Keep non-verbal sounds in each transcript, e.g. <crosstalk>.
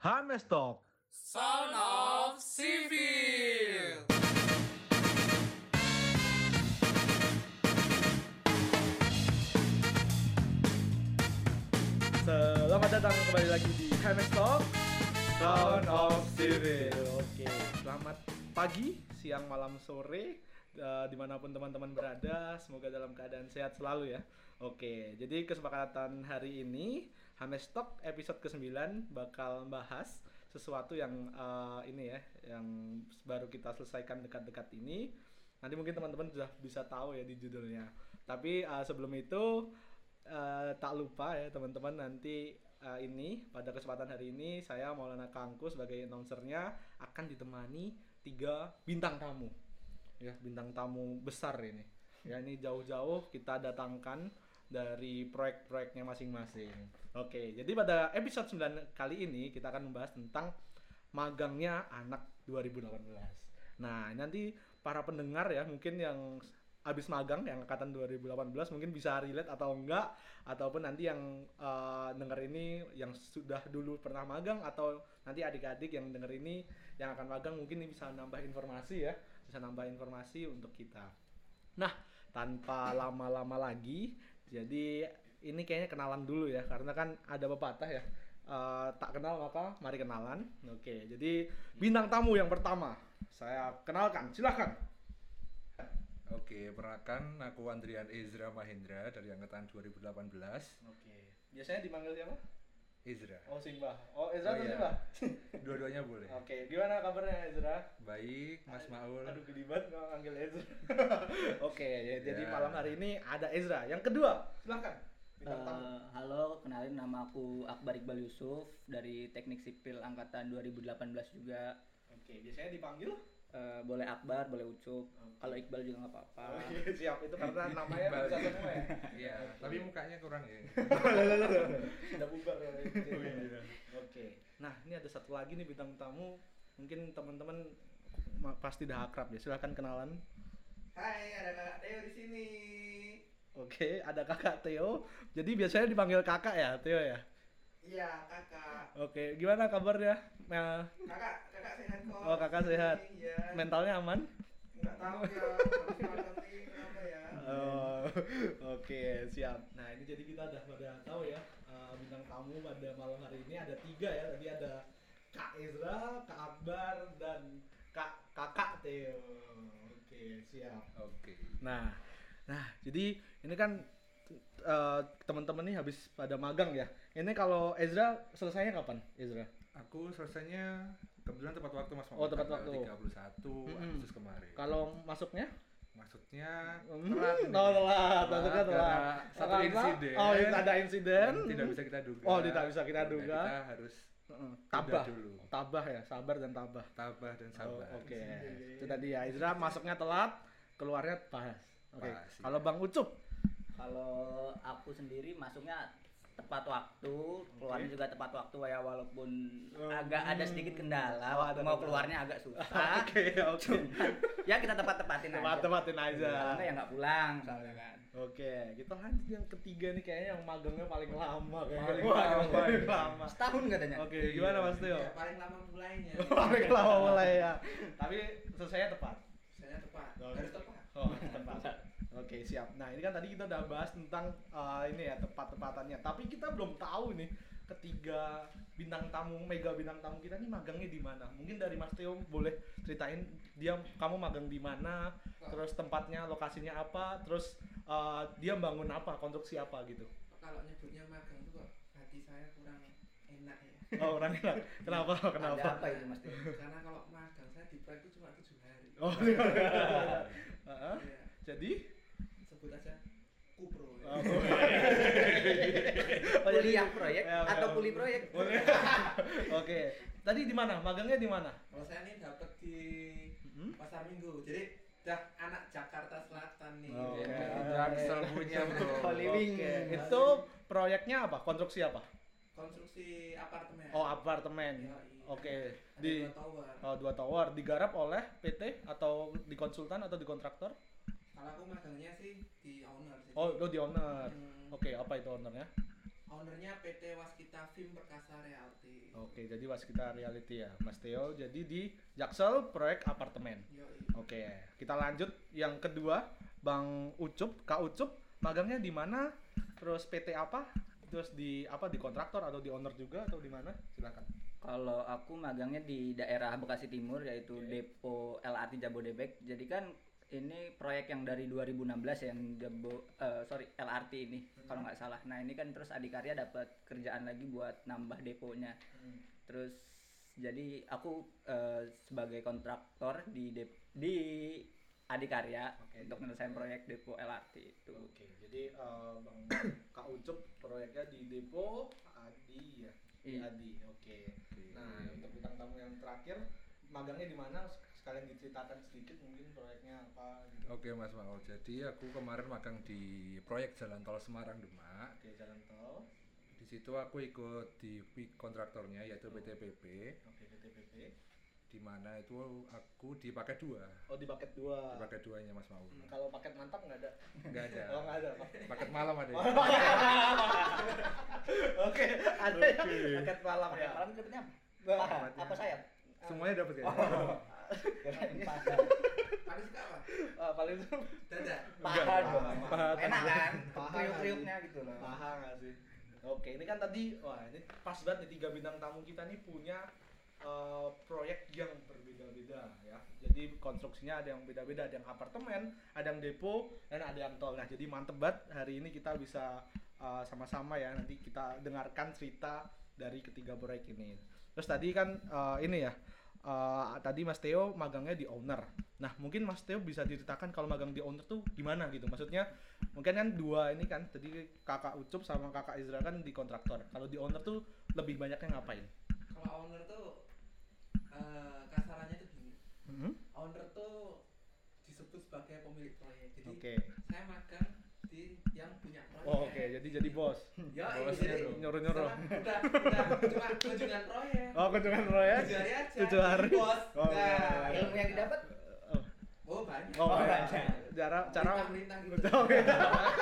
Hames Talk. Sound of Civil. Selamat datang kembali lagi di Hames Talk. Sound of Civil. Oke, selamat pagi, siang, malam, sore, eh, di mana pun teman-teman berada. Semoga dalam keadaan sehat selalu ya. Oke, jadi kesepakatan hari ini Hames Talk episode ke-9 bakal bahas sesuatu yang eh, ini ya, yang baru kita selesaikan dekat-dekat ini. Nanti mungkin teman-teman sudah bisa tahu ya di judulnya. Tapi eh, sebelum itu eh, tak lupa ya teman-teman nanti eh, ini pada kesempatan hari ini saya Maulana Kangku sebagai announcernya akan ditemani tiga bintang tamu ya bintang tamu besar ini ya ini jauh-jauh kita datangkan dari proyek-proyeknya masing-masing oke jadi pada episode 9 kali ini kita akan membahas tentang magangnya anak 2018 nah nanti para pendengar ya mungkin yang habis magang yang angkatan 2018 mungkin bisa relate atau enggak ataupun nanti yang eh, denger ini yang sudah dulu pernah magang atau nanti adik-adik yang denger ini yang akan magang mungkin ini bisa nambah informasi ya bisa nambah informasi untuk kita. Nah tanpa lama-lama lagi jadi ini kayaknya kenalan dulu ya karena kan ada pepatah ya eh, tak kenal maka mari kenalan oke jadi bintang tamu yang pertama saya kenalkan silahkan Oke, perkenalkan aku Andrian Ezra Mahendra dari angkatan 2018. Oke. Biasanya dipanggil siapa? Ezra. Oh Simbah. Oh Ezra Oh, atau iya. Simbah? <laughs> Dua-duanya boleh. Oke. Gimana kabarnya Ezra? Baik, Mas Maul. Aduh gede banget nggak manggil Ezra. <laughs> Oke. ya, Jadi Ya. malam hari ini ada Ezra. Yang kedua, silakan. Eh, halo, kenalin nama aku Akbar Iqbal Yusuf dari Teknik Sipil angkatan 2018 juga. Oke. Biasanya dipanggil? Eh, boleh Akbar, boleh Ucup. Kalau Iqbal juga nggak apa-apa. Oh, iya, siap itu karena namanya bisa semua ya. <laughs> Iya, tapi mukanya kurang ya. <laughs> Sudah bubar ya. Oke. Nah ini ada satu lagi nih bintang tamu. Mungkin teman-teman ma- pasti udah akrab ya. Silahkan kenalan. Hai, ada Kak Teo di sini. Oke, ada kakak Theo. Jadi biasanya dipanggil kakak ya, Theo ya. Iya, Kakak. Oke, gimana kabarnya? Nah, Kakak, Kakak sehat kok. oh kakak sehat. Iya. Mentalnya aman? Enggak tahu ya, <laughs> ya? Oh, oke siap. Nah ini jadi kita udah pada tahu ya uh, bintang tamu pada malam hari ini ada tiga ya. Tadi ada Kak Ezra, Kak Akbar, dan Kak Kakak Theo. Oke siap. Oke. Nah, nah jadi ini kan uh, teman-teman nih habis pada magang ya. Ini kalau Ezra selesainya kapan, Ezra? Aku selesainya kebetulan tepat waktu Mas Oh, tepat waktu. 31 Mm-mm. Agustus kemarin. Kalau masuknya? Maksudnya Hmm, telat. oh, telat, karena telat. Satu insiden. Oh, itu ada insiden. Tidak bisa kita duga. Oh, tidak bisa kita duga. Kita harus tabah dulu. tabah ya sabar dan tabah tabah dan sabar. Oh, oke itu tadi ya Izra masuknya telat keluarnya pas oke iya. kalau bang Ucup Kalau aku sendiri masuknya tepat waktu, keluarnya juga tepat waktu ya walaupun agak ada sedikit kendala, Oh, waktu ada mau keluarnya agak susah. <laughs> oke oke ya kita tepat-tepatin aja. tepat tepatin aja Karena ya nggak pulang soalnya kan. oke kita lanjut yang ketiga nih kayaknya yang magangnya paling lama kayaknya Paling Wah, lama. paling lama <laughs> Setahun katanya. oke gimana Mas Teo Ya, paling lama mulainya. <laughs> paling lama mulai ya tapi selesainya tepat Saya tepat. Harus tepat. Oh, tepat. Oke, siap. Nah, ini kan tadi kita udah bahas tentang uh, ini ya, tepat-tepatannya. Tapi kita belum tahu nih ketiga bintang tamu, mega bintang tamu kita nih magangnya di mana. Mungkin dari Mas Teo boleh ceritain dia kamu magang di mana, terus tempatnya, lokasinya apa, terus uh, dia bangun apa, konstruksi apa gitu. Kalau nyebutnya magang tuh kok hati saya kurang enak ya. Oh, orang enak. Kenapa? Ada Kenapa? apa itu Mas Tio? Karena kalau magang saya di proyek itu cuma tujuh hari. Oh, Heeh. Iya. Jadi Sebut aja kupro. Ya. Oh, <laughs> Kuliah proyek Ya, atau ya. kuli proyek? <laughs> Oke. Tadi di mana? Magangnya di mana? Kalau saya nih dapat di Hmm? pasar minggu. Jadi dah anak Jakarta Selatan nih. Oke. Ya, Jaksel punya bro. Oke. Itu proyeknya apa? Konstruksi apa? Konstruksi apartemen. Oh, apartemen. Yoi. Oke. Ada Di dua tower. Oh, dua tower digarap oleh PT atau di konsultan atau di kontraktor? Kalau aku magangnya sih di owner sih. Oh, lo di owner. Hmm. Oke, apa itu ownernya? ownernya PT Waskita Film Perkasa Realty. Oke, jadi Waskita Reality ya, Mas Theo. Jadi di Jaksel proyek apartemen. Oke, kita lanjut yang kedua, Bang Ucup, Kak Ucup, magangnya di mana? Terus PT apa? Terus di apa di kontraktor atau di owner juga atau di mana? Silakan. Kalau aku magangnya di daerah Bekasi Timur yaitu Depo LRT Jabodebek. Jadi kan ini proyek yang dari 2016 yang Jabo eh, sorry LRT ini kalau nggak salah. Nah ini kan terus Adikarya dapat kerjaan lagi buat nambah deponya. Terus jadi aku eh, sebagai kontraktor di dep- di Adikarya Oke. untuk menyelesaikan proyek depo LRT itu. Oke, jadi eh, Bang <coughs> Kak Ucup proyeknya di Depo Adi ya. Di Iya. Adi. Oke. Nah, untuk bintang tamu yang terakhir, magangnya di mana? Sekalian diceritakan sedikit mungkin proyeknya apa gitu. Oke Mas Mau. Jadi aku kemarin magang di proyek Jalan Tol Semarang Demak. Oke, jalan tol. Di situ aku ikut di kontraktornya yaitu PT PP. Oke, PTPP. Di mana itu aku di paket dua. Oh, di paket dua. Di paket duanya Mas Mau. Kalau paket mantap nggak ada? Enggak ada. <laughs> Oh, nggak ada. Pak. Paket malam ada. ya? <laughs> Oke, ada ya. Paket malam ya. Malam dapetnya Nah, paha, apa sayap? Semuanya dapat ya. Paha. Paling suka apa? <laughs> Ah, paling itu Dada. Paha Enggak, dong. paha. Enak kan? Paha Kriuk-kriuknya gitu loh. Paha nggak sih? Oke, ini kan tadi, wah ini pas banget nih tiga bintang tamu kita nih punya eh, proyek yang berbeda-beda ya. Jadi konstruksinya ada yang beda-beda, ada yang apartemen, ada yang depo, dan ada yang tol. Nah, jadi mantep banget hari ini kita bisa eh, sama-sama ya nanti kita dengarkan cerita dari ketiga proyek ini. Terus tadi kan eh, ini ya, eh, tadi Mas Theo magangnya di owner. Nah, mungkin Mas Theo bisa diceritakan kalau magang di owner tuh gimana gitu. Maksudnya mungkin kan dua ini kan tadi kakak Ucup sama kakak Izra kan di kontraktor. Kalau di owner tuh lebih banyaknya ngapain? Kalau owner tuh eh, kasarannya tuh gini. Hmm? Owner tuh disebut sebagai pemilik proyek. Jadi Oke. saya magang di yang punya proyek. Oh, Oke, jadi jadi bos. Ya, Bosnya jadi tuh, nyuruh-nyuruh. Udah, udah cuma kunjungan proyek. Oh, kunjungan proyek. Tujuh hari aja. Tujuh hari. Bos. Oh, Nah, iya. Ilmu yang didapat Oh, Oh banyak. oh, Oh, banyak. Cara cara Perintah-perintah gitu. Oke.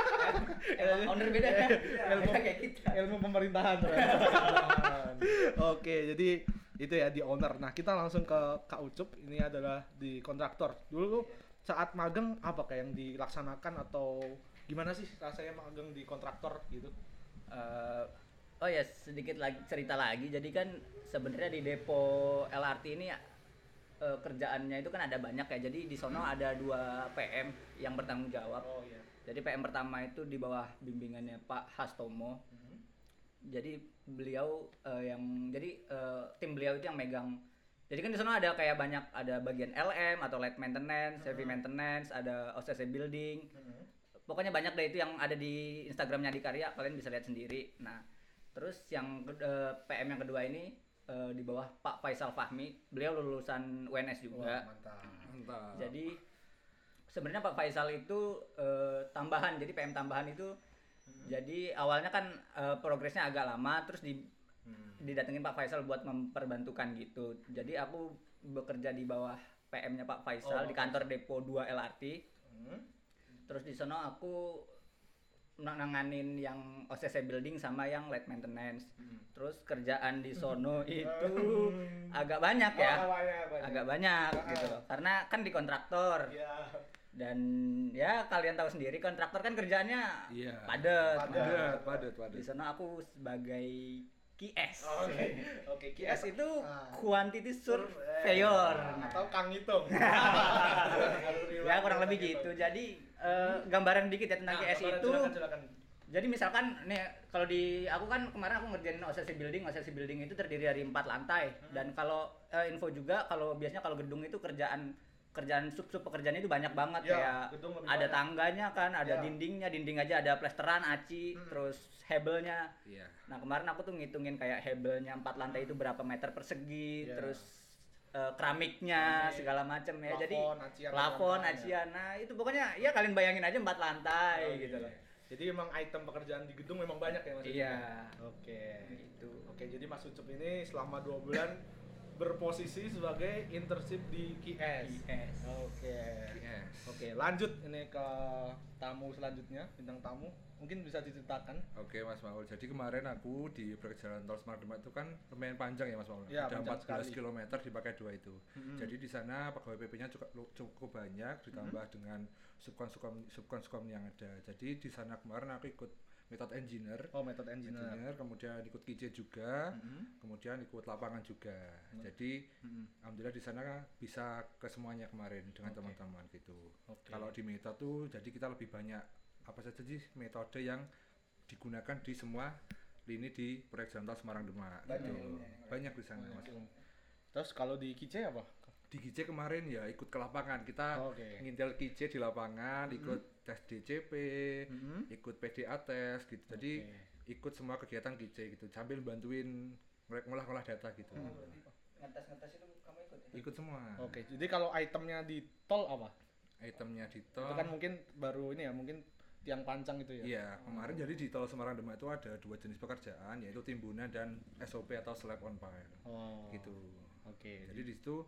<laughs> emang owner beda ya. Ilmu kayak kita. ilmu pemerintahan. <laughs> Oke, jadi itu ya di owner. Nah, kita langsung ke Kak Ucup. Ini adalah di kontraktor. Dulu saat magang apa kayak yang dilaksanakan atau gimana sih rasanya magang di kontraktor gitu? Eh, oh ya sedikit lagi cerita lagi. Jadi kan sebenarnya di depo LRT ini eh, kerjaannya itu kan ada banyak ya. Jadi di sono ada dua PM yang bertanggung jawab. Oh iya. Jadi PM pertama itu di bawah bimbingannya Pak Hastomo. Jadi beliau eh, yang jadi eh, tim beliau itu yang megang. Jadi kan di sana ada kayak banyak ada bagian LM atau light maintenance, heavy maintenance, ada OCC building. Pokoknya banyak deh itu yang ada di Instagramnya di Karya, kalian bisa lihat sendiri. Nah, terus yang ke- eh, PM yang kedua ini eh, di bawah Pak Faisal Fahmi, beliau lulusan UNS Wah, juga. mantap. Mantap. Jadi sebenarnya Pak Faisal itu eh, tambahan, jadi PM tambahan itu jadi awalnya kan eh, progresnya agak lama, terus di didatengin Pak Faisal buat memperbantukan gitu. Jadi aku bekerja di bawah PM-nya Pak Faisal Oh, di kantor Depo 2 LRT. Hmm. Terus di sana aku nanganin yang OCC building sama yang light maintenance. Terus kerjaan di sono <laughs> itu agak banyak ya. Oh, banyak, banyak. Agak banyak Ah. gitu. Karena kan di kontraktor Iya. Dan ya kalian tahu sendiri kontraktor kan kerjaannya Iya. padat. Padat. Nah, Padat, padat. Di sana aku sebagai QS. Oke. Oke, QS itu Ah. quantity Eh, surveyor. nah, atau Kang Hitung. <laughs> ya kurang lebih gitu. Jadi eh, gambaran dikit ya tentang Nah, QS itu. silakan, silakan. Jadi misalkan nih kalau di aku kan kemarin aku ngerjain OCC building, OCC building itu terdiri dari empat lantai Hmm. dan kalau eh, info juga kalau biasanya kalau gedung itu kerjaan kerjaan sub sub pekerjaan itu banyak banget Ya, kayak ada banyak. tangganya kan, ada Ya. dindingnya, dinding aja ada plesteran, aci, Hmm. terus hebelnya. Iya. Nah kemarin aku tuh ngitungin kayak hebelnya empat lantai itu berapa meter persegi, Ya. terus eh, keramiknya Keramik, segala macam ya. Jadi plafon, acian, plafon, lantai, acian. Nah itu pokoknya ya kalian bayangin aja empat lantai Oh, gitu iya. loh. Jadi emang item pekerjaan di gedung memang banyak ya Mas? Iya. Oke. Gitu. Oke, jadi Mas Ucup ini selama dua bulan <laughs> berposisi sebagai internship di QS. QS. Oke. Oke, lanjut ini ke tamu selanjutnya, bintang tamu. Mungkin bisa diceritakan. Oke Mas Maul, jadi kemarin aku di proyek jalan tol Semarang Demak itu kan lumayan panjang ya Mas Maul. Ya, Ada panjang 14 sekali. km dipakai dua itu. Jadi di sana pegawai PP-nya cukup cukup banyak ditambah dengan subkon subkon subkon subkon yang ada. Jadi di sana kemarin aku ikut metode engineer. Oh, metode engineer. engineer, kemudian ikut KIC juga, Mhm. kemudian ikut lapangan juga. Jadi Mhm. alhamdulillah di sana bisa ke semuanya kemarin dengan teman-teman gitu. Oke. Kalau di metode tuh jadi kita lebih banyak apa saja sih metode yang digunakan di semua lini di proyek jalan tol Semarang Demak Banyak gitu. ini, ini. Banyak di sana Mas. Terus kalau di KIC apa? Di KIC kemarin ya ikut ke lapangan. Kita Oke. Hmm. ngintel KIC di lapangan, ikut tes DCP, Mhm. ikut PDA tes gitu. Jadi Oke. ikut semua kegiatan KIC gitu sambil bantuin ngolah-ngolah data gitu. Hmm. Ngetes-ngetes itu kamu ikut ya? Ikut semua. Oke, jadi kalau itemnya di tol apa? Itemnya di Itu tol. kan mungkin baru ini ya, mungkin tiang pancang itu ya. Iya, kemarin jadi di tol Semarang Demak itu ada dua jenis pekerjaan yaitu timbunan dan SOP atau slab on pile. Oh. Gitu. Oke. Jadi di situ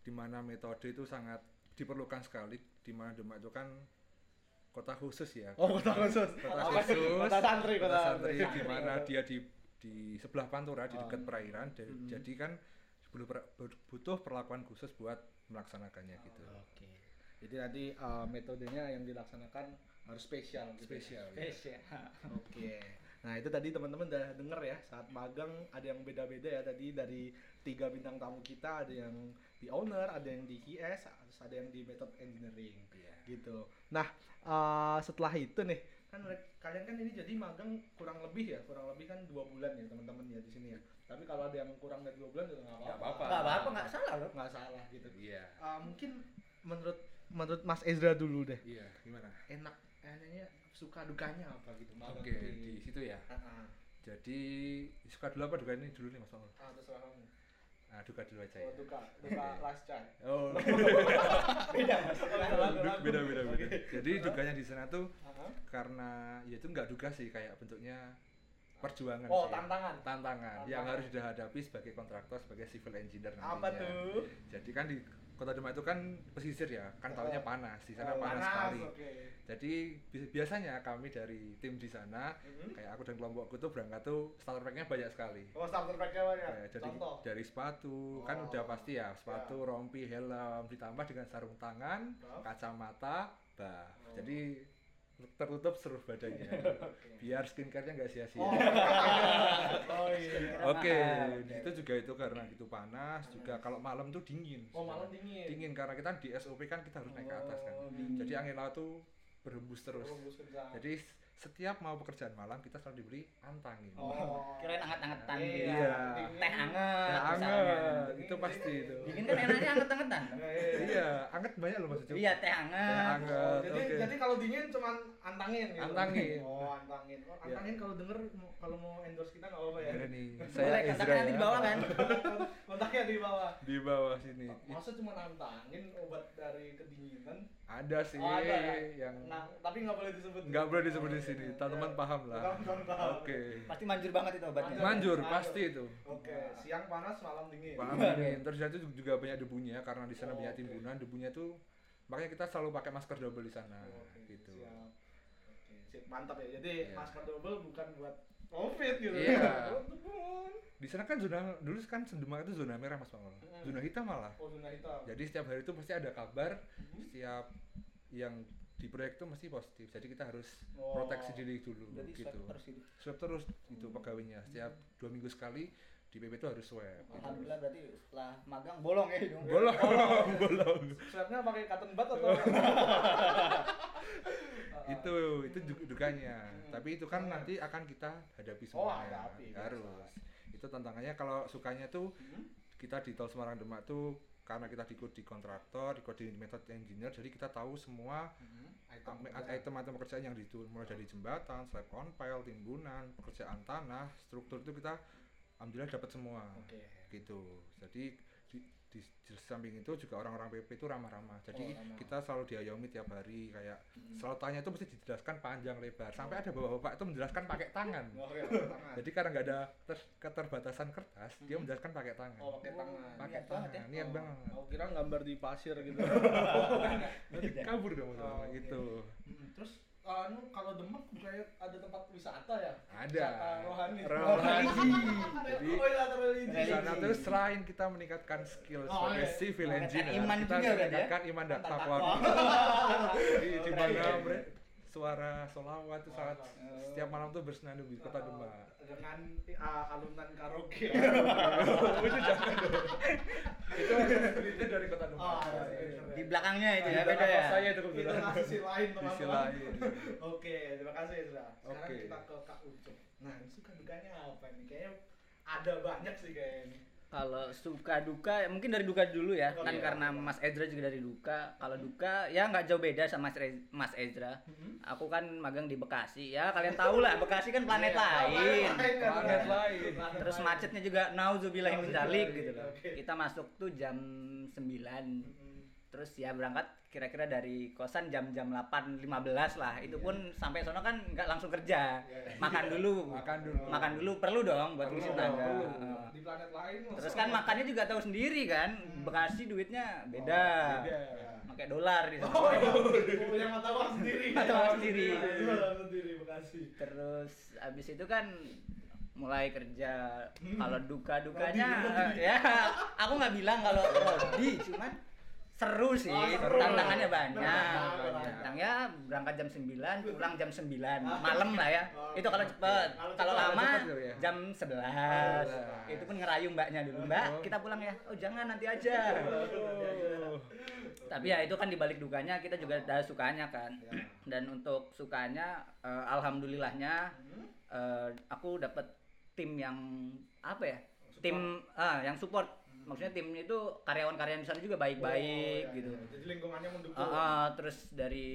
di mana metode itu sangat diperlukan sekali di mana Demak itu kan kota khusus ya. Oh, kota khusus. Kota khusus. Kota santri, kota, santri santri. di mana dia di di sebelah Pantura di dekat Oh. perairan. Mhm. Jadi kan butuh perlakuan khusus buat melaksanakannya gitu. Oke. Jadi nanti uh, metodenya yang dilaksanakan harus spesial. gitu ya? Spesial. ya. Spesial. <laughs> Oke. Nah itu tadi teman-teman udah denger ya saat magang ada yang beda-beda ya tadi dari tiga bintang tamu kita ada yang di owner, ada yang di QS, ada yang di method engineering Iya. gitu. Nah uh, setelah itu nih kan kalian kan ini jadi magang kurang lebih ya kurang lebih kan dua bulan ya teman-teman ya di sini ya. Tapi kalau ada yang kurang dari dua bulan juga nggak Nggak apa-apa. Nggak apa-apa, nggak salah loh. Nggak salah gitu. Iya. Uh, mungkin menurut menurut Mas Ezra dulu deh Iya, gimana? enak enaknya suka dukanya apa gitu Oke, di situ ya. Ah, ah. Jadi suka dulu apa duka ini dulu nih Mas Maul? Ah, terserah kamu. Nah, duka dulu aja Oh, ya. duka, <laughs> duka last child. Oh, Beda mas. <laughs> beda beda beda. Jadi dukanya di sana tuh Aha. karena ya itu nggak duga sih kayak bentuknya perjuangan Oh, sih. tantangan. tantangan yang Tantangan. harus dihadapi sebagai kontraktor sebagai civil engineer nantinya. Apa tuh? Jadi kan di Kota Demak itu kan pesisir ya, kan tahunnya Oh. panas, di sana Oh, panas, sekali. Oke. Jadi bi- biasanya kami dari tim di sana, Mhm. kayak aku dan kelompokku tuh berangkat tuh starter pack-nya banyak sekali. Oh, starter pack-nya banyak. Kayak jadi Contoh. dari sepatu kan Oh. udah pasti ya sepatu, rompi, helm ditambah dengan sarung tangan, Oh. kacamata, bah. Oh. Jadi tertutup seluruh badannya. <laughs> Biar skincare-nya nggak sia-sia. Oh, oh iya. <laughs> Oke, di situ juga itu karena itu panas, juga kalau malam tuh dingin. Oh, malam dingin. Dingin karena kita di SOP kan kita harus naik ke atas kan. Oh, dingin. Jadi angin laut tuh berhembus terus. Berhembus. Jadi setiap mau pekerjaan malam kita selalu diberi antangin. Oh. Kirain anget-angetan Iya. Iya. Teh anget. Ya, misalnya. anget, itu pasti itu. Dingin kan enaknya anget-angetan. <laughs> Iya, anget banyak loh maksudnya. Iya teh anget. Teh anget. Oh, jadi oke. jadi kalau dingin cuman antangin gitu. Antangin. Oh, antangin. Oh, Iya. antangin kalau denger kalau mau endorse kita nggak apa-apa ya. Ada nih, Boleh saya Ezra kontaknya nanti ya. di bawah kan. <laughs> Kontaknya di bawah. Di bawah sini. Masa cuma antangin obat dari kedinginan? Ada sih Oh, ada ya? yang Nah, tapi nggak boleh disebut. nggak boleh disebut di sini. Teman-teman Ya. paham lah. Teman-teman paham. Oke. Pasti manjur banget itu obatnya. Manjur. Manjur pasti itu. Oke, siang panas, malam dingin. Paham dingin. Terus di situ juga banyak debunya karena di sana Oh, banyak timbunan. Debunya tuh makanya kita selalu pakai masker double di sana Oke, gitu. Siap. Oke, sip. Mantap ya. Jadi Iya. masker double bukan buat covid gitu. Iya. Di sana kan zona dulu kan Demak itu zona merah Mas Pangol. Mm. Zona hitam malah. Oh, zona hitam. Jadi setiap hari itu pasti ada kabar Mhm. setiap yang di proyek itu mesti positif. Jadi kita harus Oh. proteksi diri dulu Jadi gitu. swab terus itu. Swab terus itu pegawainya. Setiap dua minggu sekali di PP itu harus swab. gitu. Alhamdulillah berarti setelah magang bolong ya hidung. Bolong, <laughs> bolong. Swabnya pakai cotton bud atau? <laughs> itu itu du- dukanya. Hmm. Tapi itu kan nanti akan kita hadapi Oh, semuanya. hadapi, harus. Itu tantangannya kalau sukanya tuh Hmm? kita di Tol Semarang Demak tuh karena kita ikut di kontraktor, ikut di method engineer, jadi kita tahu semua Item item-item pekerjaan yang itu mulai dari jembatan, slab on pile, timbunan, pekerjaan tanah, struktur itu kita alhamdulillah dapat semua Oke. gitu. Jadi di, di, di samping itu juga orang-orang PP itu ramah-ramah. Jadi Oh, ramah. kita selalu diayomi tiap hari kayak Hmm. selalu tanya itu mesti dijelaskan panjang lebar. Sampai ada bapak-bapak itu menjelaskan pakai tangan. Oke, pakai tangan. Jadi karena nggak ada ter- keterbatasan kertas, dia Hmm. menjelaskan pakai tangan. Oh, pakai tangan. pakai Niat banget tangan, ya. niat Oh, banget. Aku kira gambar di pasir gitu. <laughs> Nanti kabur dong Oh, oh, oke. itu. Mm, Terus anu kalau Demak bukannya ada tempat wisata ya? Ada. Wisata rohani. Rohani. Jadi, Jadi, <laughs> oh iya, religi. Di sana tuh selain kita meningkatkan skill Oh, sebagai iya. civil engineer, iman kita juga ya? meningkatkan iman dan takwa. Jadi <laughs> di mana bre- suara solawat itu sangat setiap malam tuh bersenandung di kota Demak. dengan uh, alunan karaoke. <laughs> itu jangan itu dari kota Demak. Oh, iya. Di belakangnya itu ya beda ya. saya itu Itu sisi lain Di teman-teman. sisi lain. <laughs> Oke, terima kasih Ezra. Sekarang Oke. kita ke Kak Ucup. Nah, ini suka dukanya apa nih? Kayaknya ada banyak sih kayaknya. Kalau suka duka mungkin dari duka dulu ya Oh, kan iya. karena Mas Ezra juga dari duka. Kalau duka ya nggak jauh beda sama Mas, Ezra. Aku kan magang di Bekasi ya kalian tahu lah Bekasi kan planet lain. Planet lain. Terus macetnya juga nauzubillah min gitu loh. Kita masuk tuh jam 9. Terus ya berangkat kira-kira dari kosan jam-jam 8.15 lah. Itu pun sampai sono kan nggak langsung kerja. Makan dulu. Makan dulu. Makan dulu perlu dong buat ngisi tenaga. Di planet lain Terus kan makannya juga tahu sendiri kan. Bekasi duitnya beda. Beda. Pakai dolar di sana. Oh, iya. punya mata uang sendiri. Mata uang sendiri. Mata uang sendiri Bekasi. Terus abis itu kan mulai kerja kalau duka dukanya ya aku nggak bilang kalau Rodi cuman seru sih Oh, seru. tantangannya banyak. Banyak. tantangnya berangkat jam 9 <laughs> pulang jam 9 malam lah ya. Oh, itu kalau cepet Kalau kalau lama cepet ya? jam 11 11. itu pun ngerayu mbaknya dulu. Mbak Oh. kita pulang ya. Oh jangan nanti aja. Tapi ya itu kan dibalik dukanya kita juga ada sukanya kan. Ya. dan untuk sukanya eh, alhamdulillahnya eh, aku dapat tim yang apa ya? Tim ah yang support maksudnya tim itu karyawan-karyawan di sana juga baik-baik Oh, iya, gitu iya. Jadi lingkungannya mendukung. Ah, ah, terus dari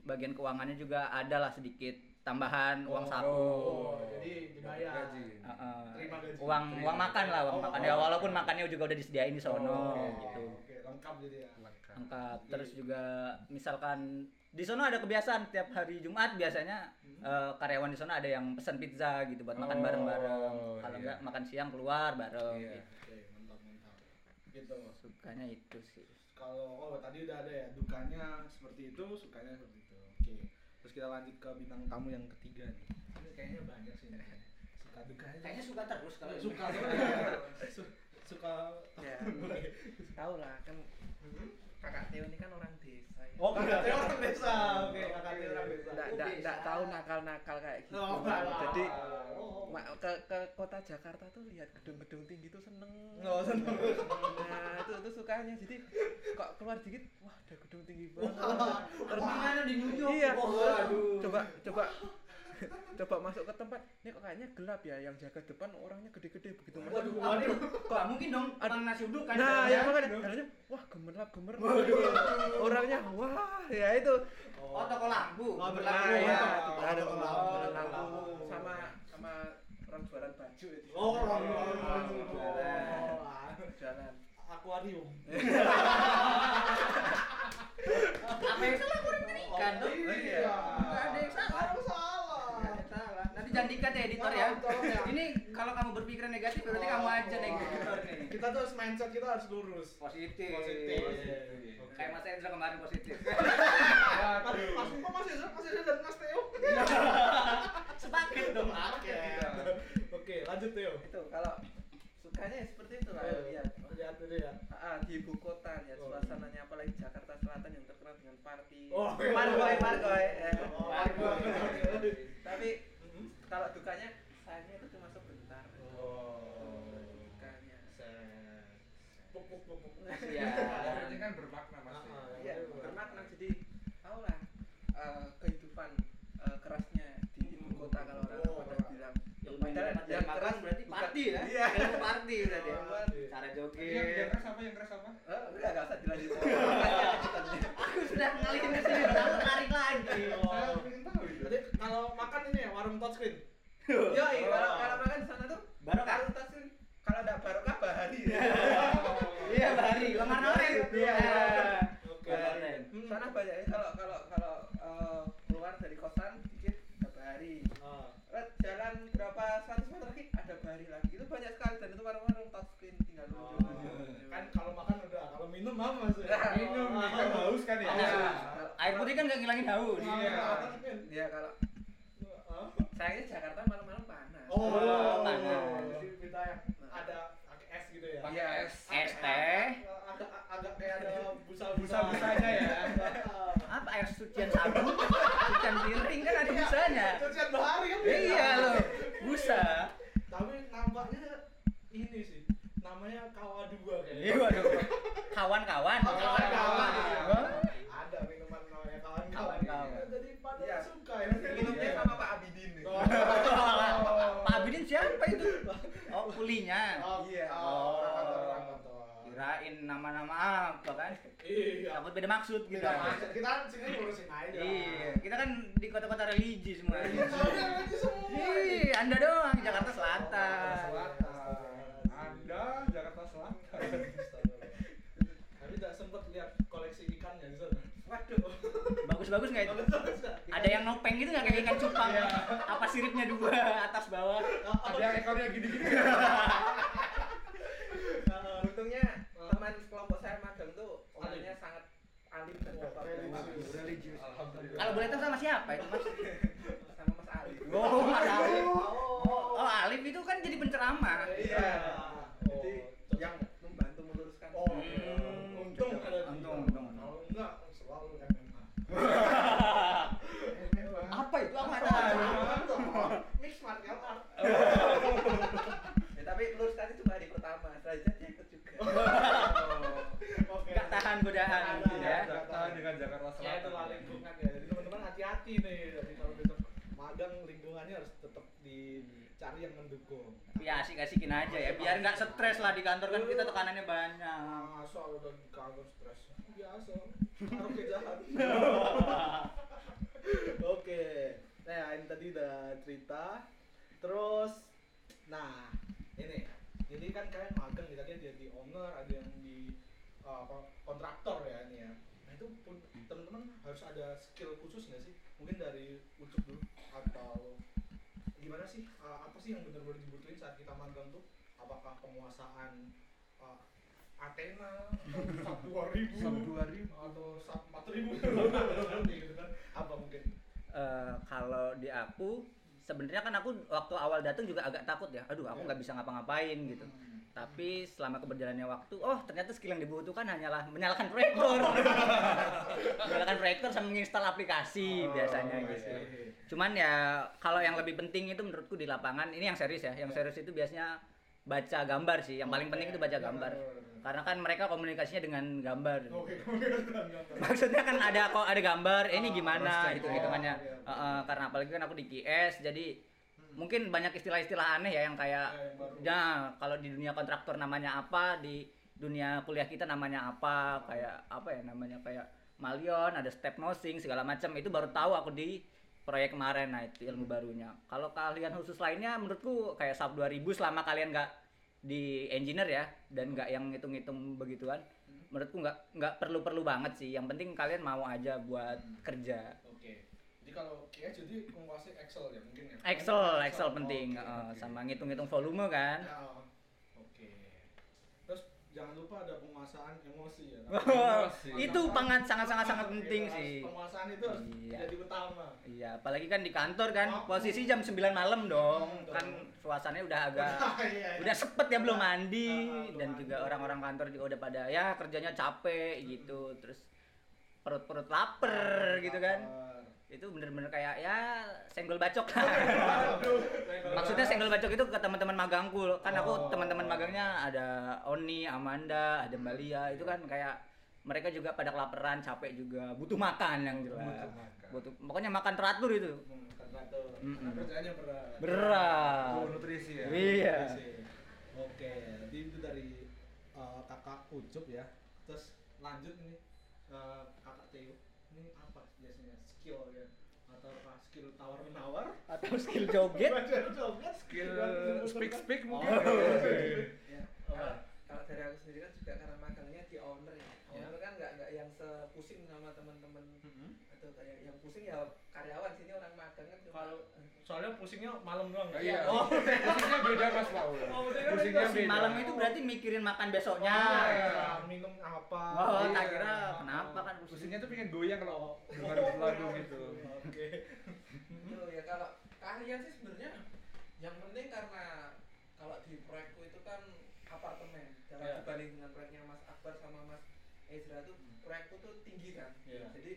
bagian keuangannya juga ada lah sedikit tambahan uang saku Oh, jadi dibayar. Gaji. Ah. Terima gaji. uang uang makan lah uang Oh, makan oh, ya oh. walaupun makannya juga udah disediain di sono Oh, gitu Oke, lengkap jadi ya. Lengkap. lengkap terus juga misalkan di sono ada kebiasaan tiap hari Jumat biasanya eh, karyawan di sono ada yang pesan pizza gitu buat makan Oh, bareng-bareng kalau iya. enggak makan siang keluar bareng Iya. gitu. Gitu. sukanya itu sih Kalau oh tadi udah ada ya dukanya seperti itu, sukanya seperti itu. Oke. Terus kita lanjut ke bintang tamu yang ketiga nih. Ini kayaknya banyak sih nih. Suka dukanya. kayaknya suka terus kalau suka <laughs> Su- suka Ya. Tahu lah kan kakak Teo ini kan orang desa ya. Oh, kakak Teo orang desa. Oke, kakak Teo orang desa. Nggak tahu nakal-nakal kayak gitu. Oh. Jadi Ma- ke, ke kota Jakarta tuh lihat gedung-gedung tinggi tuh seneng. Oh, seneng. Nah, itu itu sukanya. Jadi kok keluar dikit, wah ada gedung tinggi banget. terus gimana di New York Iya. Coba coba <laughs> coba masuk ke tempat. Ini kok kayaknya gelap ya. Yang jaga depan orangnya gede-gede begitu masuk. Waduh, waduh kok mungkin dong tukang nasi uduk kan Nah, ya makanya dalamnya wah gemerlap gemerlap. Orangnya wah, ya itu. oh toko lampu Oh, toko Nah, lampu. ya, ada toko lampu sama sama orang jualan baju itu. Oh, orang Jualan. Oh, Jualan. akuarium. <laughs> apa yang salah kurang ikan tuh Oh, iya. Ada yang salah Ada salah. Nggak ada yang salah nanti jangan dikat ya editor ya tolong ya. ini kalau kamu berpikiran negatif berarti kamu aja nih editor nih Kita tuh mindset kita harus lurus. positif Positif. Kayak Mas Endra kemarin positif Mas, Mas Miko masih ada, masih ada dan Mas Teo. <laughs> sepaket dong Oke. Oke, lanjut Teo. Itu kalau sukanya ya seperti itu lah. Ayo, Ya. lihat dulu ya. Ah, di ibu kota ya Oh. suasananya apalagi Jakarta Selatan yang terkenal dengan party. Oh, Margoy, Margoy. ya. Oh, Margoy. Tapi kalau dukanya sayangnya itu cuma sebentar. Oh. Dukanya. Puk, puk, puk, puk. Iya. Berarti kan bermakna mas. ya. Ah, Iya, bermakna jadi tahu lah eh, kehidupan eh, kerasnya di ibu kota kalau orang Oh, pada bilang yang yang keras berarti party ya Iya. party berarti ya. Cara Tadi yang joget keras apa yang keras apa? Eh, udah gak usah dilanjutin. <laughs> aku sudah ngalihin ke sini udah tarik lagi Saya pengen tahu itu. Jadi kalau makan ini ya warung touchscreen. Yo, Oh. kalau kalau makan di sana tuh Barokah? kalau tas tuh, kalau ada barokah bahari. iya bari lemar noren Iya. Oke. Lemar noren. Hmm, sana banyak kalau kalau kalau eh, keluar dari kosan dikit ada bahari. Ah. Eh, jalan berapa 100 meter lagi ada bahari lagi. Itu banyak sekali dan itu warung-warung touchscreen tinggal Oh. nunjuk. Kan kalau makan udah, kalau minum apa Mas? Nah, Minum nih kan haus kan ya. Iya. air putih kan gak ngilangin haus Iya. Tapi Ya kalau Hah? sayangnya Jakarta malam-malam panas. Oh, panas. Jadi kita yang ada pakai es gitu ya. Iya. Es teh. Agak agak kayak ada busa-busa Busa-busanya ya. Apa air sucian sabun? Sucian piring kan ada busanya. Cucian bahari kan. Iya loh, busa. Tapi nampaknya ini sih. Namanya kawa dua kayaknya. Iya waduh. Kawan-kawan. Oh, kawan-kawan. Hah? Ada minuman namanya kawan-kawan. Kawan-kawan. Jadi pada Iya. suka ya. Minumnya sama Pak Abidin nih. Oh. Pak Abidin siapa itu? Oh, kulinya. Oh, Iya. Oh, Oh. kantor, kantor. Kirain nama-nama apa kan? Iya. Takut beda maksud gitu. Kita masuk, kita kan sini ngurusin aja. Iya, kita kan di kota-kota religi semua. Lagi semua. Iya, Anda doang Jakarta Selatan. Selatan. Anda Jakarta Selatan. Tapi tidak sempat lihat koleksi ikannya di sana. Waduh. Bagus-bagus nggak itu? Bagus-bagus nggak? Ada yang nopeng gitu nggak kayak ikan cupang? Apa siripnya dua atas bawah? Ada yang ekornya gini-gini. <laughs> Untungnya teman kelompok saya magang tuh orangnya sangat alim Oh, religius. religius. Alhamdulillah. Kalau boleh tahu sama siapa itu mas? Sama Mas Ali. Oh, Mas Alif. Oh. Oh, Alif itu kan jadi penceramah. Iya. Oh, Jadi yang membantu meluruskan. Oh, Hmm. untung ada dia. Untung, untung. Kalau enggak selalu MMA. Apa itu? Apa Apa? itu? Mix martial art. Ya, tapi luruskan itu hari pertama. Selanjutnya dia ikut juga. Oke. Nggak tahan godaan, Nggak ya. tahan, Tahan dengan Jakarta Ya Selatan. itulah lingkungan ya. Jadi teman-teman hati-hati nih. Jadi kalau besok magang lingkungannya harus tetap dicari yang mendukung. Ya asik-asikin aja ya, biar nggak stres lah di kantor kan kita tekanannya banyak. Masa udah di kantor stres. Biasa. Taruh jahat. <laughs> Oke. Nah, ini tadi udah cerita. Terus nah, ini. Jadi kan kalian magang tadi ada di owner, ada yang di uh, apa, kontraktor ya ini ya. Nah, itu pun teman-teman harus ada skill khusus nggak sih? Mungkin dari Ucup dulu atau gimana sih? Uh, apa sih yang benar-benar dibutuhin saat kita magang tuh? Apakah penguasaan uh, Athena atau <laughs> sub 2000 Sub 2000. atau sub 4000 <laughs> gitu kan apa mungkin Eh, kalau di aku sebenarnya kan aku waktu awal datang juga agak takut ya. Aduh, aku nggak bisa ngapa-ngapain gitu. Tapi selama keberjalannya waktu, oh ternyata skill yang dibutuhkan hanyalah menyalakan proyektor. <laughs> menyalakan proyektor sama menginstal aplikasi biasanya Oh, gitu. iya, iya. Cuman ya kalau yang lebih penting itu menurutku di lapangan, ini yang serius ya. Yang serius itu biasanya baca gambar sih. Yang paling penting itu baca gambar. Karena kan mereka komunikasinya dengan gambar. Maksudnya kan ada kok ada gambar, eh, ini Oh, gimana cross-check. itu hitungannya. Eh, eh, karena apalagi kan aku di QS jadi mungkin banyak istilah-istilah aneh ya yang kayak Ya, ya kalau di dunia kontraktor namanya apa, di dunia kuliah kita namanya apa, kayak apa ya namanya kayak Malion, ada step nosing segala macam itu baru tahu aku di proyek kemarin nah itu ilmu barunya. Kalau kalian khusus lainnya menurutku kayak sub 2000 selama kalian nggak di engineer ya dan nggak yang ngitung-ngitung begituan menurutku nggak nggak perlu-perlu banget sih. Yang penting kalian mau aja buat kerja. Oke. Jadi kalau KS jadi menguasai Excel ya mungkin ya? Excel Excel penting Oke, eh, oke. sama ngitung-ngitung volume kan. Ya, jangan lupa ada penguasaan emosi ya. <laughs> Emosi. itu sangat sangat sangat sangat penting Iya, sih. penguasaan itu harus Iya. jadi utama. Iya apalagi kan di kantor kan Oh. posisi jam 9 malam dong. Hmm, kan suasananya udah agak <laughs> Iya, iya. udah sepet ya belum mandi. Ah, ah, belum dan mandi. juga orang-orang kantor juga udah pada ya kerjanya capek gitu. Terus perut-perut lapar gitu kan itu bener-bener kayak ya senggol bacok. <laughs> Maksudnya senggol bacok itu ke teman-teman magangku. Kan aku Oh. teman-teman magangnya ada Oni Amanda ada Malia itu kan kayak mereka juga pada kelaparan capek juga. Butuh makan yang jelas. Butuh makan. butuh pokoknya makan teratur itu. Hmm, karena kerjanya berat. Berat. Tuh, nutrisi ya. iya. Oke, jadi itu dari uh, kakak Ucup ya. Terus lanjut nih uh, kakak Teo. Skill ya? Atau apa skill tawar menawar? atau skill joget <laughs> Skill speak speak Oh, mungkin. Ya. Kalau, kalau dari aku sendiri kan juga karena magangnya di owner ya. Owner kan nggak nggak yang sepusing sama teman-teman Mm-hmm. atau kayak yang pusing ya karyawan sini orang magang kan Kalau soalnya pusingnya malam doang. Iya. Oh, <laughs> Pusingnya beda Mas Paul. Oh, pusingnya Pusingnya beda. Beda. malam itu berarti mikirin makan besoknya. Iya, minum apa? Oh, Iya. tak kira kenapa kan pusing. Pusingnya tuh pengen goyang kalau dengar lagu gitu. Oke. Itu ya kalau keahlian sih sebenarnya yang penting karena kalau di proyekku itu kan apartemen. Jangan Iya. dibanding dengan proyeknya Mas Akbar sama Mas Ezra tuh proyekku tuh tinggi kan. Iya. Jadi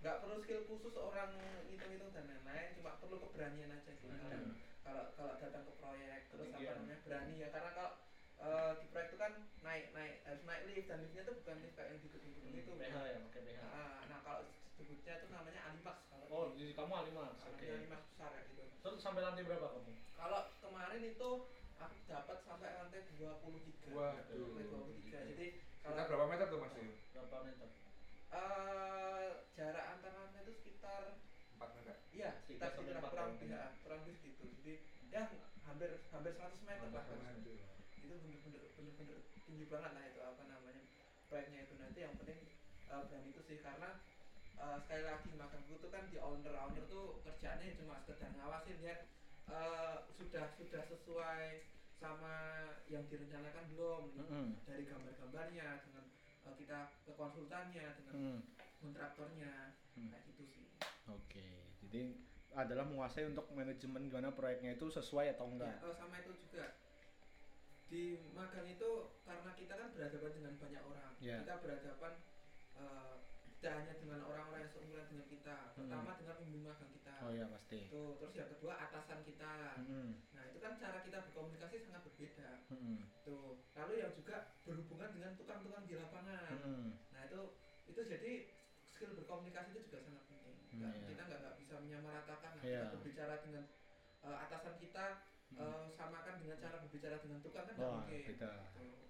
nggak perlu skill khusus orang hitung-hitung dan lain-lain, cuma perlu keberanian aja sih. Hmm. Kalau kalau kalau datang ke proyek terus apa Ketinggian. namanya berani ya karena kalau eh, di proyek itu kan naik naik harus naik lift dan liftnya tuh bukan lift kayak yang di gedung-gedung itu. Ya, pakai PH. Nah, nah kalau sebutnya itu namanya Alimax kalau Oh, di kamu Alimas. kalau Oke. di Alimax besar ya gitu. Terus sampai lantai berapa kamu? Kalau kemarin itu aku dapat sampai lantai 23. Waduh. Lantai 23. Jadi Kita kalau berapa meter tuh Mas? Berapa meter? Eh jarak antar lantai itu sekitar 4 meter. iya, sekitar sekitar empat kurang ya. ya, kurang lebih gitu. Jadi ya hampir hampir 100 meter lah. Itu bener-bener bener-bener tinggi banget lah itu apa namanya proyeknya itu nanti yang penting eh, berani itu sih karena eh, sekali lagi magangku tuh kan di owner owner tuh kerjaannya cuma sekedar ngawasin lihat eh, sudah sudah sesuai sama yang direncanakan belum Mm-mm. dari gambar-gambarnya dengan kita ke konsultannya dengan Hmm. kontraktornya Hmm. kayak gitu sih Oke. Jadi adalah menguasai untuk manajemen gimana proyeknya itu sesuai atau ya, enggak. eh, sama itu juga di magang itu karena kita kan berhadapan dengan banyak orang Ya. kita berhadapan eh, tidak hanya dengan orang-orang yang seumuran dengan kita pertama dengan pembimbing magang kita Oh iya pasti. itu terus yang kedua atasan kita Mm-mm. nah itu kan cara kita berkomunikasi sangat berbeda Mm-mm. tuh lalu yang juga berhubungan dengan tukang-tukang di lapangan Mm-mm. nah itu itu jadi skill berkomunikasi itu juga sangat penting Hmm, iya. kita nggak nggak bisa menyamaratakan lah. Iya. kita berbicara dengan eh, atasan kita eh, samakan dengan cara berbicara dengan tukang kan nggak mungkin beda.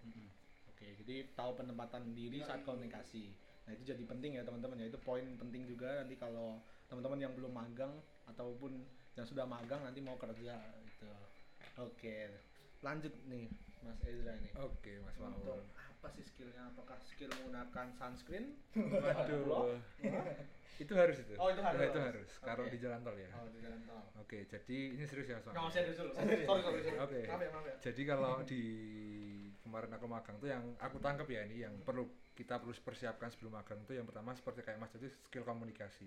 Mm-mm. Oke, jadi tahu penempatan diri saat Yoi. komunikasi. Nah itu jadi penting ya teman-teman ya itu poin penting juga nanti kalau teman-teman yang belum magang ataupun yang sudah magang nanti mau kerja gitu. Oke, lanjut nih Mas Ezra nih. Oke Mas Untuk Paul. apa sih skillnya? Apakah skill menggunakan sunscreen? Waduh. itu harus itu. Oh, itu harus. itu harus. Kalau Oke. di jalan tol ya. Oh di jalan tol. Oke, jadi ini serius ya Mas Nggak ada dulu. Sorry sorry. sorry. Oke. Maaf ya maaf ya. Jadi kalau di kemarin aku magang tuh yang aku tangkap ya ini yang perlu kita perlu persiapkan sebelum magang tuh yang pertama seperti kayak Mas jadi skill komunikasi.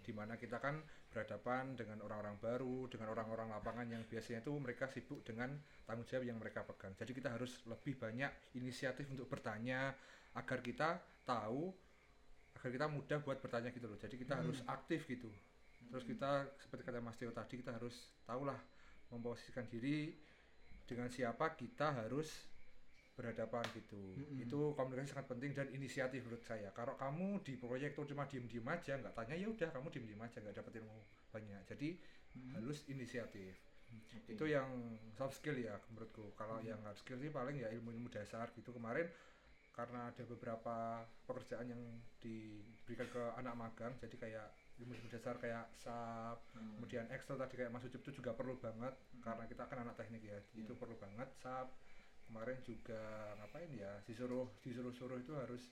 Di mana kita kan berhadapan dengan orang-orang baru, dengan orang-orang lapangan yang biasanya tuh mereka sibuk dengan tanggung jawab yang mereka pegang. Jadi kita harus lebih banyak inisiatif untuk bertanya agar kita tahu agar kita mudah buat bertanya gitu loh. Jadi kita harus aktif gitu. Terus kita seperti kata Mas Tio tadi kita harus tahulah memposisikan diri dengan siapa kita harus berhadapan gitu. Itu komunikasi sangat penting dan inisiatif menurut saya. Kalau kamu di proyek tuh cuma diem-diem aja, nggak tanya ya udah kamu diem-diem aja nggak dapat ilmu banyak. Jadi harus inisiatif. Itu yang soft skill ya menurutku. Kalau yang hard skill sih paling ya ilmu-ilmu dasar gitu. Kemarin karena ada beberapa pekerjaan yang diberikan ke anak magang, jadi kayak ilmu-ilmu dasar kayak SAP, kemudian Excel tadi kayak Mas Ucup itu juga perlu banget karena kita kan anak teknik ya, itu perlu banget SAP. Kemarin juga ngapain ya? Disuruh disuruh-suruh itu harus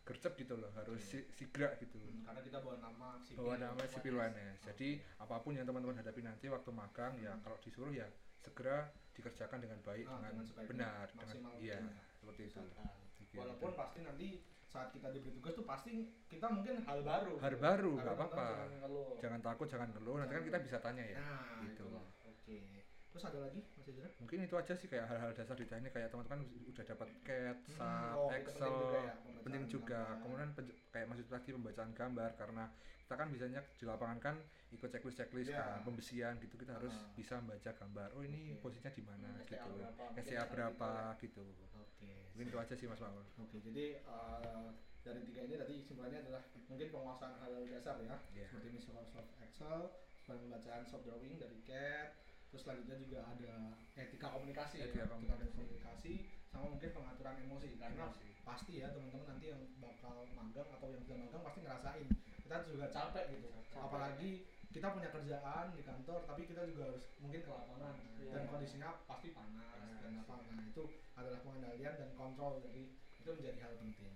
gercep gitu loh, harus si, sigrak gitu. Karena kita bawa nama sipil. Bawa nama sipil UNS. Jadi apa pun yang teman-teman hadapi nanti waktu magang ya kalau disuruh ya segera dikerjakan dengan baik Ah, dengan, dengan benar Maksimal dengan iya mungkin. seperti itu. Misalkan. Gitu. Walaupun pasti nanti saat kita diberi tugas tuh pasti kita mungkin hal baru. Hal baru, Karena nggak apa-apa. jangan jangan takut jangan ngeluh nanti kan kita bisa tanya ya Nah, gitu. Oke. Terus ada lagi Mas Ezra? mungkin itu aja sih kayak hal-hal dasar di teknik kayak teman-teman udah dapat CAD, SAP, oh, itu Excel penting juga ya, penting juga gambar. kemudian kayak maksud tadi pembacaan gambar karena kita kan biasanya di lapangan kan ikut checklist checklist Iya. kan pembesian gitu kita harus Ah. bisa membaca gambar oh ini Oke. posisinya di mana Hmm, gitu SCA berapa gitu gitu Oke. mungkin itu aja sih mas Maul Oke, jadi eh, dari tiga ini tadi kesimpulannya adalah mungkin penguasaan hal dasar ya, Iya. seperti Microsoft Excel, kemudian pembacaan soft drawing dari CAD, terus selanjutnya juga ada etika komunikasi Etika ya, komunikasi. komunikasi, sama mungkin pengaturan emosi karena Emosi. pasti ya teman-teman nanti yang bakal magang atau yang sudah magang pasti ngerasain kita juga capek gitu, apalagi kita punya kerjaan di kantor tapi kita juga harus mungkin ke lapangan Iya. dan kondisinya pasti panas dan apa nah itu adalah pengendalian dan kontrol dari itu menjadi hal penting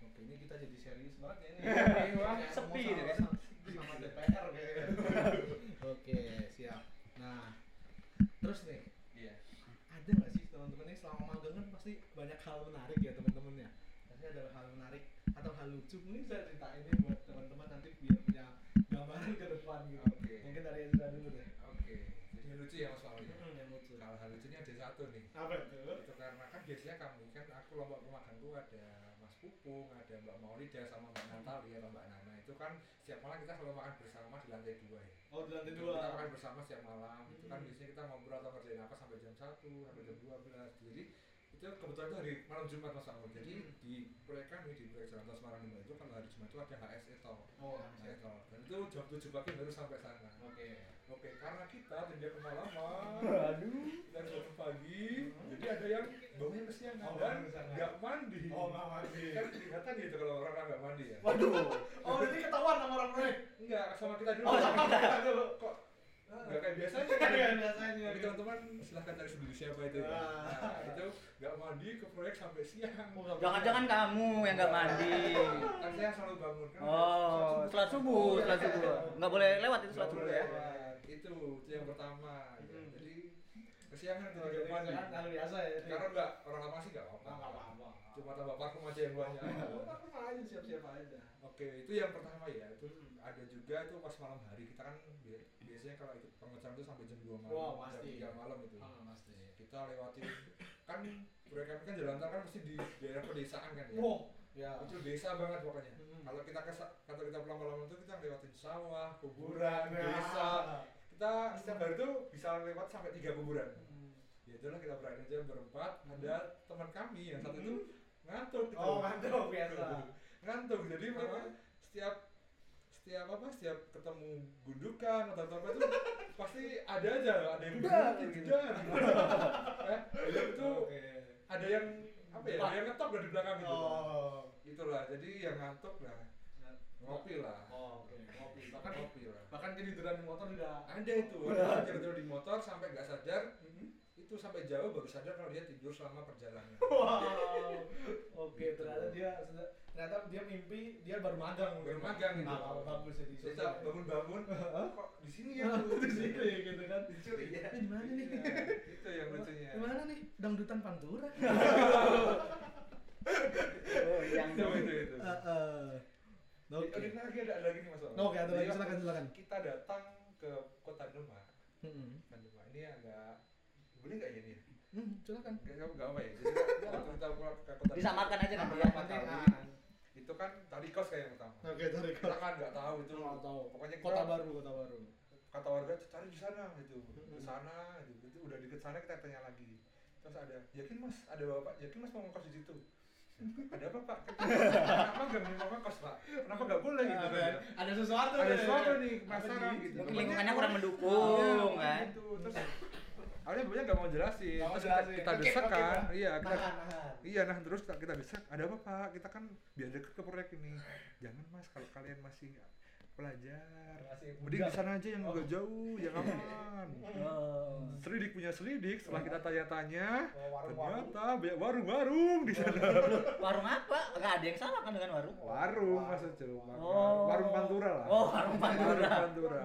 Oke, ini kita jadi serius banget ya ini. <laughs> Wah, Kayak sepi gitu sama- kan. sama- Sama DPR kayaknya. <laughs> Oke, siap. Nah, terus nih, Iya. ada nggak sih teman-teman ini selama magang kan pasti banyak hal menarik ya teman-teman ya pasti ada hal menarik lucu mungkin saya ceritain ini buat teman-teman nanti biar punya gambaran ke depan gitu Oke. mungkin dari Ezra dulu deh Oke. Jadi lucu ya Mas Mauli. Hmm, yang lucu Kalau hal lucunya ada satu nih. apa itu itu karena kan biasanya kami kan aku lombok pemagangku ada Mas Pupung ada Mbak Maulida sama Mbak Natali atau Mbak Nana itu kan setiap malam kita selalu makan bersama di lantai dua ya oh di lantai dua kita makan bersama setiap malam itu kan Hmm. biasanya kita ngobrol atau kerjain apa sampai jam 1 sampai jam 12 jadi itu kebetulan itu hari malam Jumat Mas Aul jadi Hmm. di proyek kami di proyek Jalan Tol Semarang Lima itu kalau hari Jumat itu ada HSE Tol oh HSE Tol dan itu jam 7 pagi baru sampai sana. Oke. Oke, karena kita tidak kemalaman, aduh. dan jam pagi, jadi ada yang bangunnya kesiangan Oh, dan nggak mandi. oh nggak mandi. Kan kelihatan gitu kalau orang nggak mandi ya. waduh. Oh ini ketahuan sama orang proyek Enggak, sama kita dulu. Oh, sama kita dulu. Kok nggak kayak biasanya kan? Iya, biasanya. Jadi teman-teman silahkan cari sendiri siapa itu. ya. Ah. Nah, itu nggak mandi ke proyek sampai siang. Oh, Jangan-jangan kamu yang nggak mandi. Kan saya selalu bangun kan. Oh, sholat subuh, Oh, iya. subuh. Nggak boleh lewat itu Nggak subuh ya. Itu, itu yang pertama. ya. Hmm. Jadi kesiangan tidak jadi mandi. kan hal biasa ya. Karena enggak orang lama sih enggak apa-apa. nggak apa-apa Cuma tambah parfum aja yang banyak. Aku mah aja siap-siap aja Oke, itu yang pertama ya. Itu Hmm. ada juga itu pas malam hari kita kan bi- biasanya kalau ikut pengecaran itu sampai jam 2 malam, jam pasti. 3 malam itu. Pasti. Kita lewatin kan proyek kami kan jalan kan mesti di daerah pedesaan kan ya. Wow, ya. Itu desa banget pokoknya. Hmm. Kalau kita ke kalau kita pulang malam itu kita lewatin sawah, Kuburan, kuburan, desa. Hari itu bisa lewat sampai tiga kuburan. Hmm. Ya itulah kita berani aja berempat. Hmm. Ada teman kami yang satu itu ngantuk gitu. Oh, ngantuk biasa. <laughs> ngantuk jadi mereka setiap setiap apa setiap ketemu gundukan atau apa itu <laughs> pasti ada aja ada yang Udah, gitu gitu. <laughs> eh, itu Oke. ada yang apa ya ada yang ngetop dari belakang gitu Oh. itulah jadi yang ngantuk lah ngopi lah Oh, oke. Ngopi. Bahkan ngopi lah bahkan ketiduran di motor juga. ada itu ada yang tidur di motor sampai nggak sadar Mhm. itu sampai jauh baru sadar kalau dia tidur selama perjalanan <laughs> Wow. Oke, ternyata dia ternyata dia mimpi dia baru magang. baru magang gitu Nah, kalau bagus ya di Terus sosial. bangun-bangun kok di sini ya <laughs> di sini gitu kan. dicuri ya di mana nih? Iya, itu yang lucunya Di mana nih? Dangdutan Pantura. <laughs> Oh, yang itu itu itu Heeh. Oke. Oke, lagi ada ada lagi nih Mas. Oke, ada Jadi lagi. Silakan, silakan. Kita datang ke Kota Demak. Heeh. Kota Demak ini agak boleh nggak ya ini? ya? Hmm, silakan. Nggak nggak nggak apa ya. Jadi waktu kita pulang ke Kota Demak, Disamarkan aja nanti ya. ah. itu kan tali kos kayak yang pertama. Oke, cari Kita kan nggak tahu itu. Nggak tahu. Pokoknya kita, Kota baru, kota baru. kata warga cari di sana itu. Mm-mm. Ke sana itu. Itu udah deket sana kita tanya lagi. Terus ada, yakin mas, ada bapak, yakin mas mau ngekos di situ? Ada apa pak? Kenapa nggak mau ngekos pak? Kenapa nggak boleh gitu kan? ya? Ada sesuatu. ada nih. sesuatu nih Apa penasaran gitu Mungkin lingkungannya kurang mendukung, Iya, kan? gitu. terus awalnya banyak nggak mau jelasin terus kita, kita desak kan iya kita Nahan, nahan. iya nah terus kita, kita desak ada apa pak kita kan biar deket ke proyek ini jangan mas kalau kalian masih pelajar mending di sana aja yang agak jauh yang <laughs> aman Oh. selidik punya selidik setelah kita tanya-tanya Oh, ternyata banyak warung-warung di sana <laughs> Warung apa? Nggak ada yang salah kan dengan warung? warung maksud cuy Oh. warung pantura lah Oh, warung Pantura. warung pantura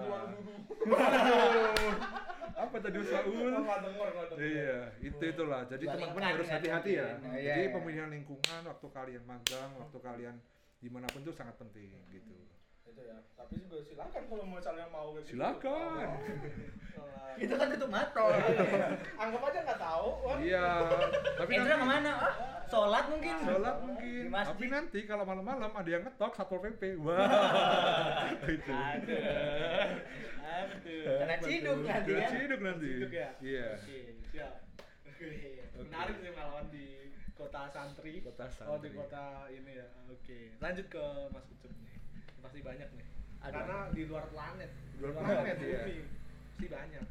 <laughs> apa tadi Saul Oh. Iya, itu itulah. Jadi teman-teman harus hati-hati ya. mungkin. Iya, Jadi iya. pemilihan lingkungan waktu kalian magang, waktu kalian di mana pun itu sangat penting gitu. Itu ya. Tapi juga silakan kalau misalnya mau kayak gitu. Silakan. Silakan. Itu kan tutup mata. Anggap aja nggak tahu. kan? Iya. Tapi nanti ke mana? Ah, sholat mungkin. sholat mungkin. Tapi nanti kalau malam-malam ada yang ngetok satpol pp. Wah. itu. Aduh. Aduh. Kena ciduk nanti ya. ciduk nanti. Ciduk ya? Iya. Oke, siap. Oke. Menarik sih pengalaman di kota santri. Kota Oh, di santri. kota ini ya. Oke. Lanjut ke Mas Ucup nih. Pasti banyak nih. Ada. Karena di luar planet. Di luar planet, bumi. Pasti banyak.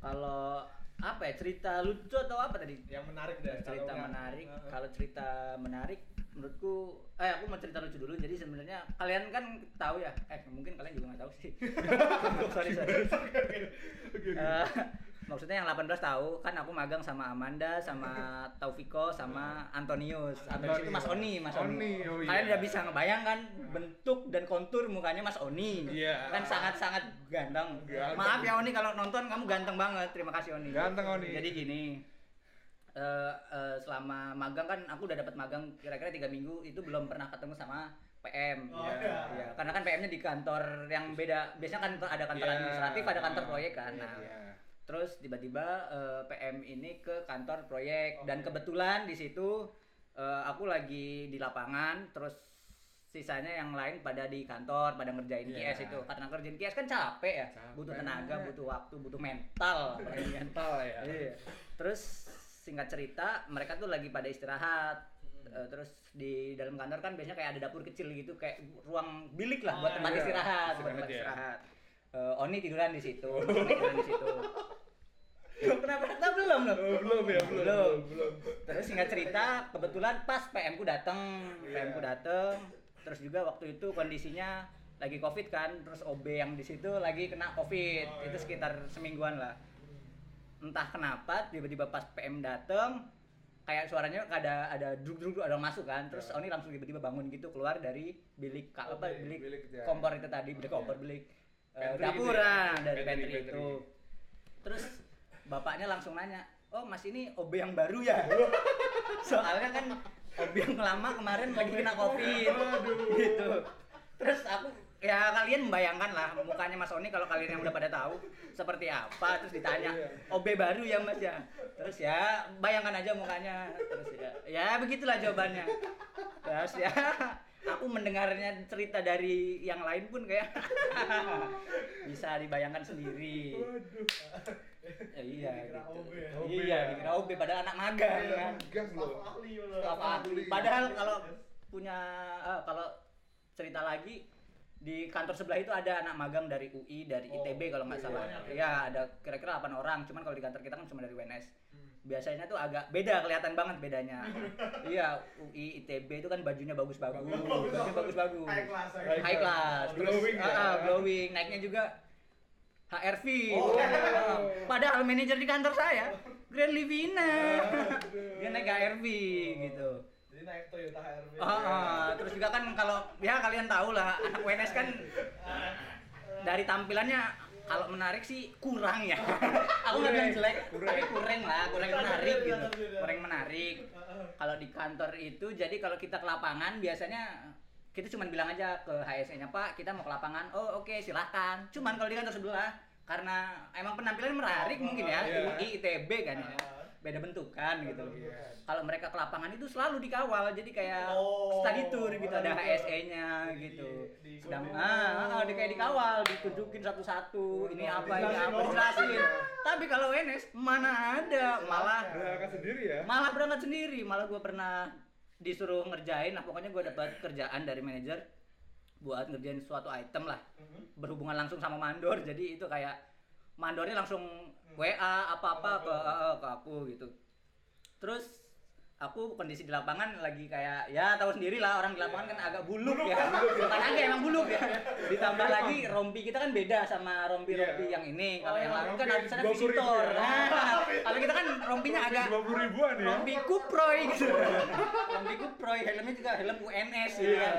Kalau apa ya cerita lucu atau apa tadi? Yang menarik deh. cerita kalau menarik. Heeh. Kalau cerita menarik menurutku eh aku mau cerita lucu dulu. Jadi sebenarnya kalian kan tahu ya. Eh mungkin kalian juga nggak tahu sih. <laughs> <laughs> sorry sorry. Eh, maksudnya yang 18 tahu kan aku magang sama Amanda sama Taufiko sama Antonius Antonius itu Mas Oni Mas Oni, Oni, oh iya. kalian udah bisa ngebayangkan bentuk dan kontur mukanya Mas Oni Iya. kan sangat sangat ganteng. Ganteng. maaf ya Oni kalau nonton kamu ganteng banget terima kasih Oni Ganteng, Oni. jadi gini eh, eh, selama magang kan aku udah dapat magang kira-kira tiga minggu itu belum pernah ketemu sama PM Oh, ya, iya. ya. karena kan PM-nya di kantor yang beda biasanya kan ada kantor Iya. administratif ada kantor proyek kan Iya, nah Iya. Terus tiba-tiba eh, PM ini ke kantor proyek dan kebetulan di situ eh, aku lagi di lapangan terus sisanya yang lain pada di kantor pada ngerjain Iya. QS itu karena ngerjain QS kan capek ya Capek. butuh tenaga butuh waktu butuh mental <laughs> mental ya iya. terus singkat cerita mereka tuh lagi pada istirahat Eh, terus di dalam kantor kan biasanya kayak ada dapur kecil gitu kayak ruang bilik lah buat Oh, tempat iya. istirahat buat tempat ya. istirahat Eh, Oni tiduran di situ <laughs> Oni tiduran di situ kenapa Nah, belum loh Oh, belum ya, belum. Belum. belum. terus singkat cerita kebetulan pas PM ku dateng PM ku dateng terus juga waktu itu kondisinya lagi covid kan terus OB yang di situ lagi kena covid Oh, itu iya. sekitar semingguan lah entah kenapa tiba-tiba pas PM dateng kayak suaranya ada ada druk druk ada yang masuk kan terus Oni langsung tiba-tiba bangun gitu keluar dari bilik ka- apa Oke, bilik, bilik, ya. kompor itu tadi bilik kompor bilik Pantry dapur ya? ah, dari Pantry, pantry, pantry. itu. Terus bapaknya langsung nanya oh mas ini OB yang baru ya <laughs> soalnya kan OB yang lama kemarin lagi kena covid. <laughs> Gitu. Terus aku ya kalian membayangkan lah mukanya Mas Oni kalau kalian yang udah pada tahu seperti apa. Terus ditanya OB baru ya Mas ya? Terus ya bayangkan aja mukanya. Terus ya ya begitulah jawabannya. Terus ya aku mendengarnya cerita dari yang lain pun kayak <laughs> bisa dibayangkan sendiri Ya, iya gitu. Ya? iya dikira OB padahal anak magang kan Gas loh. Staf ahli. Padahal kalau punya eh, kalau cerita lagi di kantor sebelah itu ada anak magang dari UI, dari Oh, ITB kalau nggak iya, salah. banyak ya? Iya, ada kira-kira 8 orang. Cuman kalau di kantor kita kan cuma dari UNS. Biasanya tuh agak beda, kelihatan banget bedanya. <laughs> iya, UI, ITB itu kan bajunya bagus-bagus. Bajunya bagus-bagus. High class, High class. Terus, Glowing ya? ah, ah, glowing. Naiknya juga HRV. Oh. <laughs> Padahal manajer di kantor saya Grand Livina. <laughs> Dia naik HRV gitu. Naik Toyota HRV. Ah, ah. terus juga kan kalau ya kalian tahu lah anak WNS kan dari tampilannya kalau menarik sih kurang ya. <laughs> Aku nggak bilang jelek, tapi kurang lah, kurang menarik gitu. Kurang menarik. Kalau di kantor itu jadi kalau kita ke lapangan biasanya kita cuma bilang aja ke HSE-nya Pak, kita mau ke lapangan. Oh oke silahkan. Cuman kalau di kantor sebelah karena emang penampilan menarik mungkin ya. UI, ITB kan ya, beda bentukan gitu loh. Kalau mereka ke lapangan itu selalu dikawal, jadi kayak Oh, study tour gitu, ada di- HSE-nya di- gitu. di- Sedang di- ah, ah, di kayak dikawal, ditunjukin satu-satu, ini apa ini apa dijelasin. Tapi kalau WNS mana ada, malah Berangkat sendiri ya. malah berangkat sendiri malah gue pernah disuruh ngerjain nah pokoknya gue dapat kerjaan dari manajer buat ngerjain suatu item lah berhubungan langsung sama mandor jadi itu kayak mandornya langsung WA apa-apa ke, eh, ke aku gitu. Terus aku kondisi di lapangan lagi kayak ya tahu sendiri lah orang di lapangan kan agak buluk ya. bukan agak emang buluk ya. Ditambah lagi rompi kita kan beda sama rompi-rompi Iya. yang ini. Kalau Oh, yang lain kan rompi harus ada 20.000 visitor. ya. nah <laughs> kalau kita kan rompinya agak ribuan ya. rompi kuproy gitu. <laughs> Rompi kuproy helmnya juga helm UNS gitu Iya. kan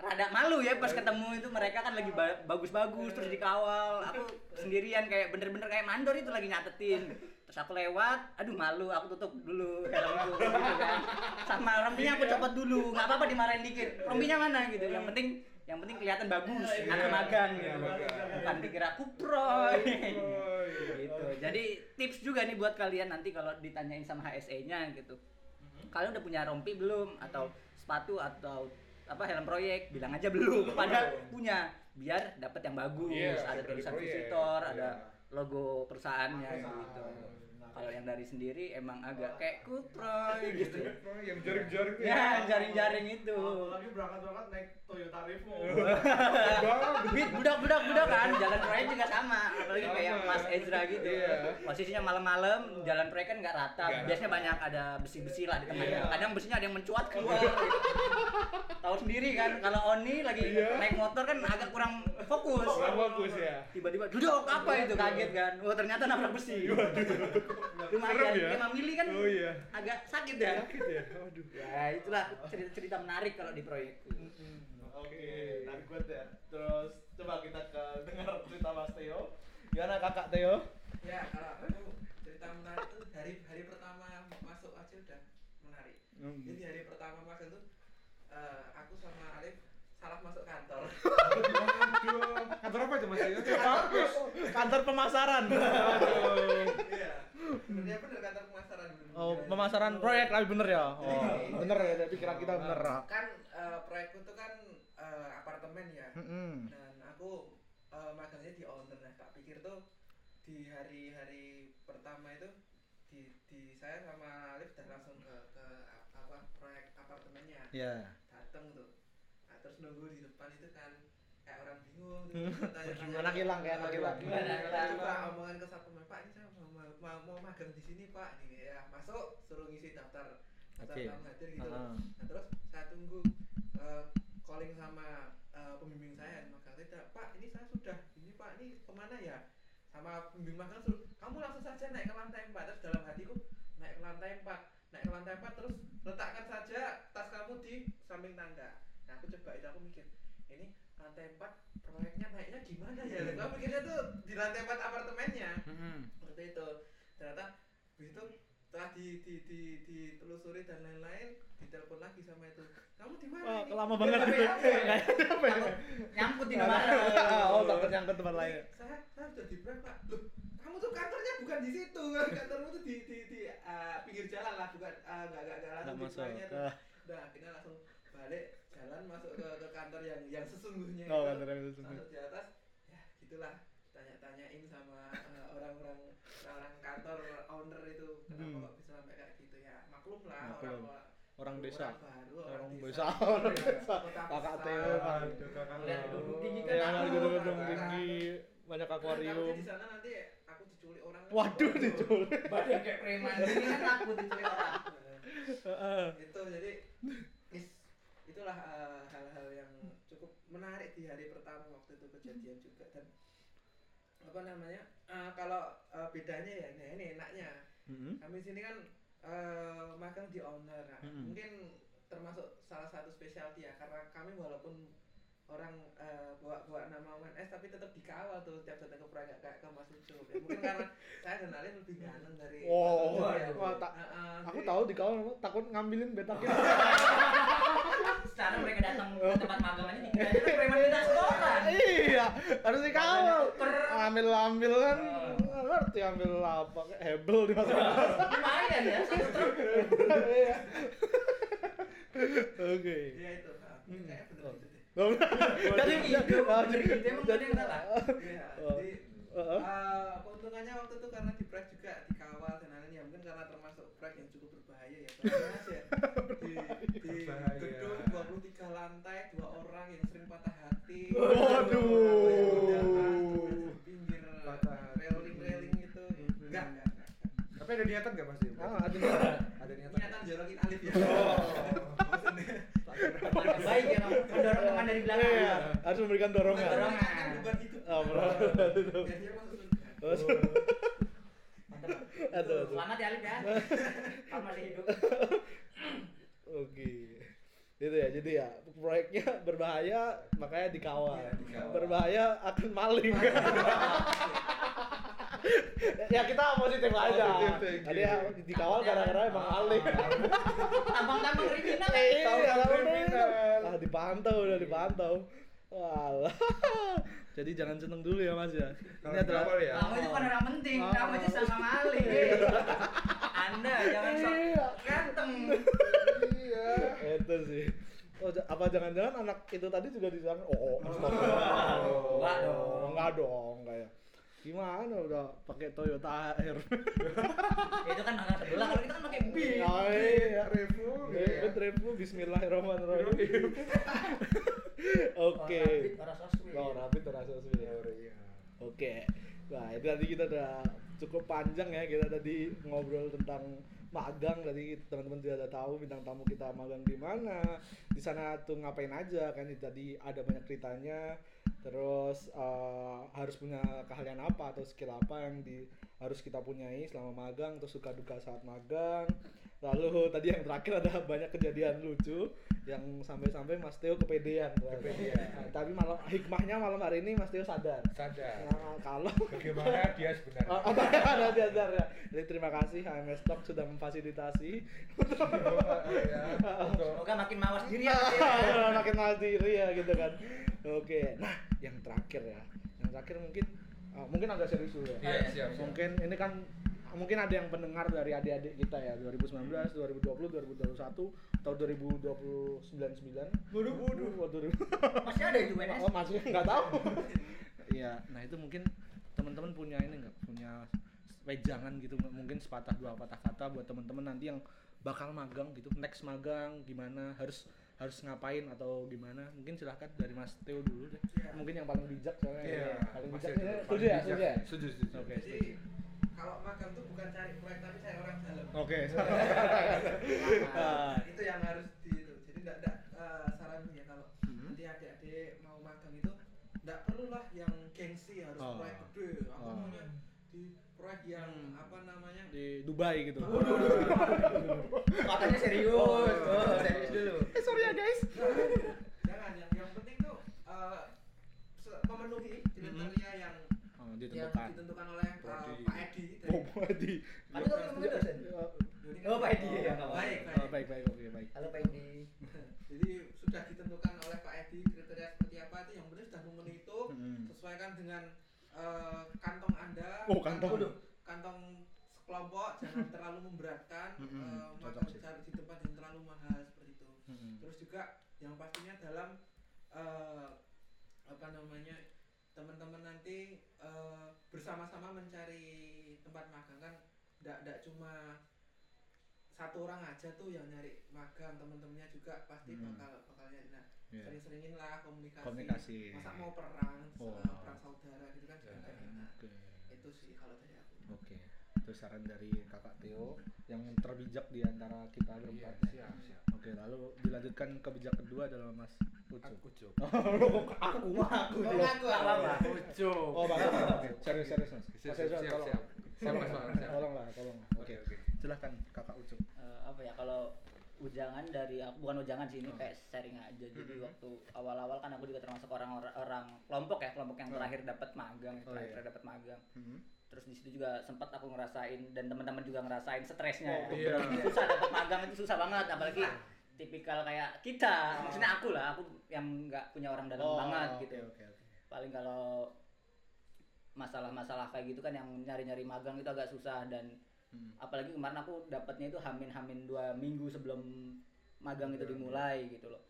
rada malu ya pas ketemu itu mereka kan lagi ba- bagus-bagus terus dikawal aku sendirian kayak bener-bener kayak mandor itu lagi nyatetin. Terus aku lewat aduh malu aku tutup dulu helmku gitu kan. Sama rompinya aku copot dulu nggak apa-apa dimarahin dikit. Rompinya mana? gitu. Yang penting yang penting kelihatan bagus anak magang gitu. Bukan dikira kuproy gitu. Jadi tips juga nih buat kalian nanti kalau ditanyain sama HSE nya gitu. Kalian udah punya rompi belum? Atau sepatu atau apa helm proyek bilang aja belum. Padahal punya. Biar dapat yang bagus Iya, ada tulisan visitor ada Iya. logo perusahaannya gitu Kalau yang dari sendiri emang agak kayak kuproy <laughs> gitu. yang jaring-jaring Ya, jaring-jaring itu. Apalagi berangkat-berangkat naik Toyota Revo. <laughs> Beat budak-budak budak kan, jalan proyek juga sama. Apalagi kayak Mas Ezra gitu. Iya. Posisinya malam-malam, jalan proyek kan nggak rata. Biasanya banyak ada besi-besi lah di tengahnya. Kadang besinya ada yang mencuat keluar. gitu. Tahu sendiri kan, kalau Oni lagi Iya. naik motor kan agak kurang fokus. kurang fokus ya Tiba-tiba duduk apa itu kaget kan? Oh ternyata nabrak besi. Lumayan, Serem ya? 5 mili kan oh iya agak sakit ya. sakit ya waduh Ya itulah cerita-cerita menarik kalau di proyekku. Oke, nah good ya. Terus coba kita ke dengar cerita Mas Theo. Gimana kakak Theo? Ya, kalau aku cerita menarik itu hari hari pertama masuk aja udah menarik. Hmm. Jadi hari pertama masuk itu eh, aku sama Alif salah masuk kantor. <laughs> Kantor apa itu mas? Ya, kampus. Kantor pemasaran. Iya. Bener bener kantor pemasaran. Oh, Iya. pemasaran proyek lah bener ya. Oh, Iya. bener ya, pikiran kita bener. Kan eh, proyekku itu kan eh, apartemen ya. Dan aku eh, magangnya di owner nah tak pikir tuh di hari-hari pertama itu di, di saya sama Alif udah langsung ke ke apa proyek apartemennya Ya. dateng tuh nah, terus nunggu di depan itu kan bingung Hmm. gitu. Anak hilang, kayak anak hilang. Gimana, coba omongan ke satpam pak ini saya mau, mau, mau, magang di sini pak ini ya masuk suruh ngisi daftar daftar Oke. tamu hadir gitu Ah. nah terus saya tunggu eh, calling sama eh, pembimbing saya magang tidak pak ini saya sudah ini pak ini ke mana ya sama pembimbing magang suruh kamu langsung saja naik ke lantai 4 terus dalam hatiku naik ke lantai 4 naik ke lantai 4 terus letakkan saja tas kamu di samping tangga nah aku coba itu aku mikir lantai 4 proyeknya naiknya gimana ya aku mikirnya tuh di lantai 4 apartemennya Mm-mm. seperti itu ternyata begitu setelah di, di, di, ditelusuri dan lain-lain ditelepon lagi sama itu kamu di mana ini?" lama banget itu. Apa? Nyangkut di mana? Oh, takut yang ke tempat lain. saya saya udah di pak loh kamu tuh kantornya bukan di situ <laughs> kantormu tuh di di, di uh, pinggir jalan lah bukan uh, nggak nggak nggak Nggak langsung di tuh Ah. udah akhirnya langsung balik jalan masuk ke, ke kantor yang yang sesungguhnya Oh, itu. kantor yang sesungguhnya. masuk di atas ya gitulah tanya-tanyain sama uh, orang-orang orang kantor owner itu kenapa Hmm. kok bisa sampai kayak gitu ya maklum lah Maklum. orang Orang desa. baru Orang orang desa, orang desa. Kota Kakak besar. Theo. Aduh, kakak. Lihat gedung tinggi kan Ya, aku. Kakak. tinggi, banyak akuarium. di sana nanti aku diculik orang Waduh, diculik. Badan kayak preman ini kan takut diculik orang. Heeh. itu jadi itulah eh, hal-hal yang cukup menarik di hari pertama waktu itu kejadian juga dan apa namanya eh, kalau eh, bedanya ya nah ini enaknya Mm-mm. kami sini kan eh, magang di owner Nah, Mm-mm. mungkin termasuk salah satu specialty ya karena kami walaupun orang eh, bawa bawa nama UNS tapi tetap dikawal tuh tiap datang ke nggak kayak ke Mas Ucup ya mungkin <laughs> karena saya dan Alif lebih ganteng dari Mas Ucup ya. wah, tak- Eh, eh, Aku jadi- tahu di kawal takut ngambilin betaknya. <laughs> Secara mereka datang ke tempat magang aja kan preman sekolah. iya, harus dikawal. Ambil ambil kan, nggak ngerti ambil apa, kayak hebel di masa <laughs> Lumayan ya, satu truk. Iya. Oke. Iya itu. Nah, Hmm. Bener <laughs> Oh. Jadi bener ide, emang ada yang salah. Iya. Oh. Jadi Heeh. eh, keuntungannya waktu itu karena di proyek juga dikawal dan lain-lain ya mungkin karena termasuk proyek yang cukup berbahaya ya. Mas, ya <laughs> di, gedung 23 lantai dua orang yang sering patah hati. Waduh. Pinggir hati. railing-railing gitu. Enggak, enggak, enggak. Tapi ada niatan nggak pasti? Ah, ada niatan. Ada niatan. Niatan jorokin Alif ya. <laughs> Oh. Baik ya, mendorong teman dari belakang. Iya, harus memberikan dorongan. Dorongan. Meringankan beban hidup. Ah, berat. Biar dia masuk surga. Terus, Mantap. Aduh, aduh. Selamat ya Alif ya. Kamu masih hidup. Oke. Itu ya, jadi ya proyeknya berbahaya makanya dikawal. Iya, dikawal. Berbahaya akan maling. <laughs> ya kita positif aja. Tadi ya dikawal gara-gara emang maling. Tampang-tampang kriminal ya. Iya, kriminal. Ah, dipantau udah dipantau. Walah. <laughs> Jadi jangan seneng dulu ya Mas ya. Ini adalah dikawal ya. Kamu itu kan orang penting, kamu aja sama maling. Anda jangan sok Iya. ganteng. Iya. itu sih. Oh, apa jangan-jangan anak itu tadi juga di sana? Oh, oh, astagfirullah. Enggak dong. Enggak dong, enggak ya. Gimana udah pakai Toyota Air? <laughs> itu kan magang sebelah kalau kita kan pakai bis Oh iya, Revo Ribut Revo, Bismillahirrahmanirrahim. <laughs> Oke. Oh, rapid ora sosmed. iya Oke. Nah, itu tadi kita udah cukup panjang ya kita tadi ngobrol tentang magang tadi teman-teman juga udah tahu bintang tamu kita magang di mana di sana tuh ngapain aja kan tadi ada banyak ceritanya terus eh, harus punya keahlian apa atau skill apa yang di harus kita punyai selama magang terus suka duka saat magang lalu <laughs> tadi yang terakhir ada banyak kejadian lucu yang sampai-sampai Mas Teo kepedean Kepedean. Nah, tapi malam hikmahnya malam hari ini Mas Teo sadar sadar Nah, kalau bagaimana dia sebenarnya <laughs> Oh, oh, <laughs> ada dasar ya. Jadi terima kasih HMS Talk sudah memfasilitasi. ya, untuk semoga makin mawas diri ya Ah, Makin malas diri ya gitu kan. Oke. Nah, yang terakhir ya. Yang terakhir mungkin ah, mungkin agak serius dulu ya. Iya, siap, siap. Mungkin ini kan mungkin ada yang pendengar dari adik-adik kita ya 2019, 2020, 2021 atau 2029. Waduh, waduh, waduh. masih ada itu PNS Oh, masih nggak tahu. <laughs> Iya, nah itu mungkin teman-teman punya ini nggak punya wejangan gitu mungkin sepatah dua patah kata buat teman-teman nanti yang bakal magang gitu next magang gimana harus harus ngapain atau gimana mungkin silahkan dari Mas Teo dulu deh mungkin yang paling bijak soalnya Iya, ya. paling bijak setuju ya setuju ya Setuju, setuju. oke setuju kalau magang tuh bukan cari proyek tapi cari orang dalam. oke Nah, <laughs> itu yang harus di itu. Jadi enggak enggak eh, saran ya kalau Hmm. nanti adik-adik mau magang itu enggak perlulah yang gengsi harus Oh. proyek gede. Aku Oh. maunya di proyek yang Hmm. apa namanya? di Dubai gitu katanya serius oh, serius dulu eh sorry ya guys Jangan yang yang penting tuh eh, se- memenuhi kriteria yang oh, yang ditentukan ditentukan oleh eh, Prodi. Pak Edi. oh Edi Kamu kan ngomongin dosen? Jadi Oh, Pak Edi, ya, nggak apa-apa. Baik, oh, baik. baik baik oke baik halo Pak Edi <laughs> Jadi sudah ditentukan oleh Pak Edi kriteria seperti apa itu yang penting sudah memenuhi itu Hmm. sesuaikan dengan eh, kantong Anda. Oh, kantong. Kantong, kantong sekelompok jangan <laughs> terlalu memberatkan Mm-mm, eh, cocok makan cari di tempat yang terlalu mahal seperti itu. Mm-mm. Terus juga yang pastinya dalam eh, apa namanya teman-teman nanti eh, bersama-sama mencari tempat magang kan tidak cuma satu orang aja tuh yang nyari magang teman-temannya juga pasti Hmm. bakal bakal nyari nah Iya. sering-seringin lah komunikasi, Komunikasi. masa mau perang Oh. sama perang saudara gitu kan juga Ya, nggak enak Oke. itu sih kalau dari aku Oke, itu saran dari kakak Theo yang terbijak di antara kita Iya, berempat. siap, siap. Oke, lalu dilanjutkan ke bijak kedua adalah Mas Ucup. Aku Cuk. <laughs> aku mah aku Oh, dulu. ngaku apa Ucup. Oh, bagus. Oke, serius serius Mas. Siap, Mas Ezra, siap, tolong. siap. Siap, Mas, Tolong, siap. Tolonglah, tolong. Oke, Oke, oke. silahkan kakak Ucup. Eh, apa ya kalau ujangan dari aku bukan ujangan sih ini Oh. kayak sharing aja jadi Mhm. waktu awal-awal kan aku juga termasuk orang orang kelompok ya kelompok yang Oh. terakhir dapat magang Oh, terakhir iya. dapat magang Hmm. terus di situ juga sempat aku ngerasain dan teman-teman juga ngerasain stresnya Oh, ya iya. <laughs> susah dapat magang itu susah banget apalagi tipikal kayak kita maksudnya aku lah aku yang nggak punya orang dalam Oh, banget oke, gitu Oke, oke. paling kalau masalah-masalah kayak gitu kan yang nyari-nyari magang itu agak susah dan Hmm. apalagi kemarin aku dapatnya itu hamin-hamin dua minggu sebelum magang itu dimulai gitu loh.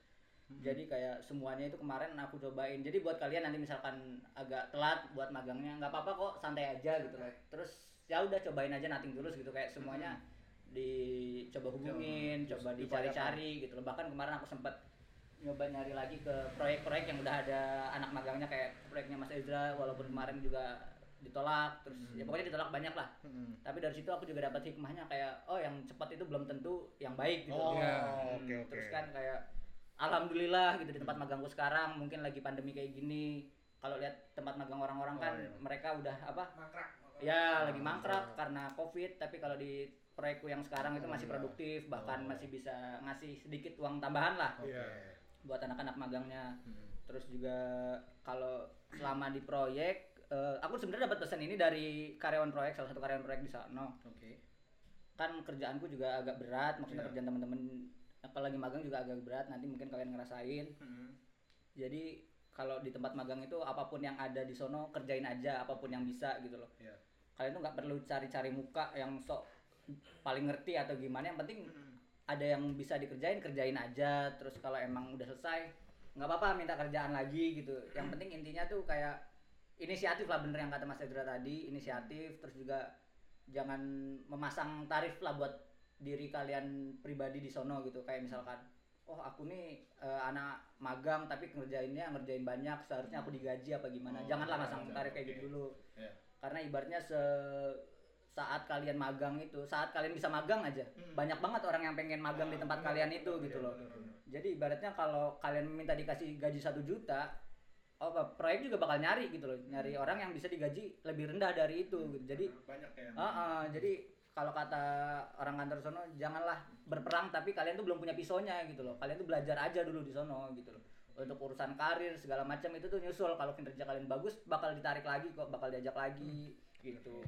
Hmm. jadi kayak semuanya itu kemarin aku cobain. Jadi buat kalian nanti misalkan agak telat buat magangnya nggak apa-apa kok santai aja gitu loh. Terus ya udah cobain aja nating tulus gitu kayak semuanya dicoba hubungin coba dicari-cari gitu loh. Bahkan kemarin aku sempat nyoba nyari lagi ke proyek-proyek yang udah ada anak magangnya kayak proyeknya Mas Ezra walaupun kemarin juga ditolak terus ya pokoknya ditolak banyak lah Hmm. tapi dari situ aku juga dapat hikmahnya kayak oh yang cepat itu belum tentu yang baik gitu Oh, Iya. Hmm, oke, oke. terus kan kayak alhamdulillah gitu di tempat magangku sekarang mungkin lagi pandemi kayak gini kalau lihat tempat magang orang-orang Oh, kan iya. mereka udah apa mangkrak ya lagi Oh, mangkrak iya. karena covid tapi kalau di proyekku yang sekarang itu Oh, masih iya. produktif bahkan Oh. masih bisa ngasih sedikit uang tambahan lah Oke. Iya. buat anak-anak magangnya Hmm. terus juga kalau selama di proyek eh, aku sebenarnya dapat pesan ini dari karyawan proyek salah satu karyawan proyek di sana Oke. kan kerjaanku juga agak berat maksudnya Iya. kerjaan teman-teman apalagi magang juga agak berat nanti mungkin kalian ngerasain Hmm. jadi kalau di tempat magang itu apa pun yang ada di sono kerjain aja apa pun yang bisa gitu loh Iya. kalian tuh nggak perlu cari-cari muka yang sok paling ngerti atau gimana yang penting Hmm. ada yang bisa dikerjain kerjain aja terus kalau emang udah selesai nggak apa-apa minta kerjaan lagi gitu yang penting intinya tuh kayak inisiatif lah bener yang kata Mas Edra tadi inisiatif terus juga jangan memasang tarif lah buat diri kalian pribadi di sono gitu. Kayak misalkan oh aku nih eh, anak magang tapi ngerjainnya ngerjain banyak seharusnya aku digaji apa gimana? Oh, janganlah masang jangan, tarif kayak gitu dulu. Iya. karena ibaratnya se saat kalian magang itu saat kalian bisa magang aja. Banyak banget orang yang pengen magang di tempat kalian itu gitu loh. jadi ibaratnya kalau kalian minta dikasih gaji satu juta apa, proyek juga bakal nyari gitu loh nyari orang yang bisa digaji lebih rendah dari itu gitu. jadi banyak ya. Ah, ah, jadi kalau kata orang kantor sono janganlah berperang tapi kalian tuh belum punya pisaunya gitu loh. Kalian tuh belajar aja dulu di sono gitu loh. Untuk urusan karir segala macam itu tuh nyusul. Kalau kinerja kalian bagus bakal ditarik lagi kok bakal diajak lagi gitu.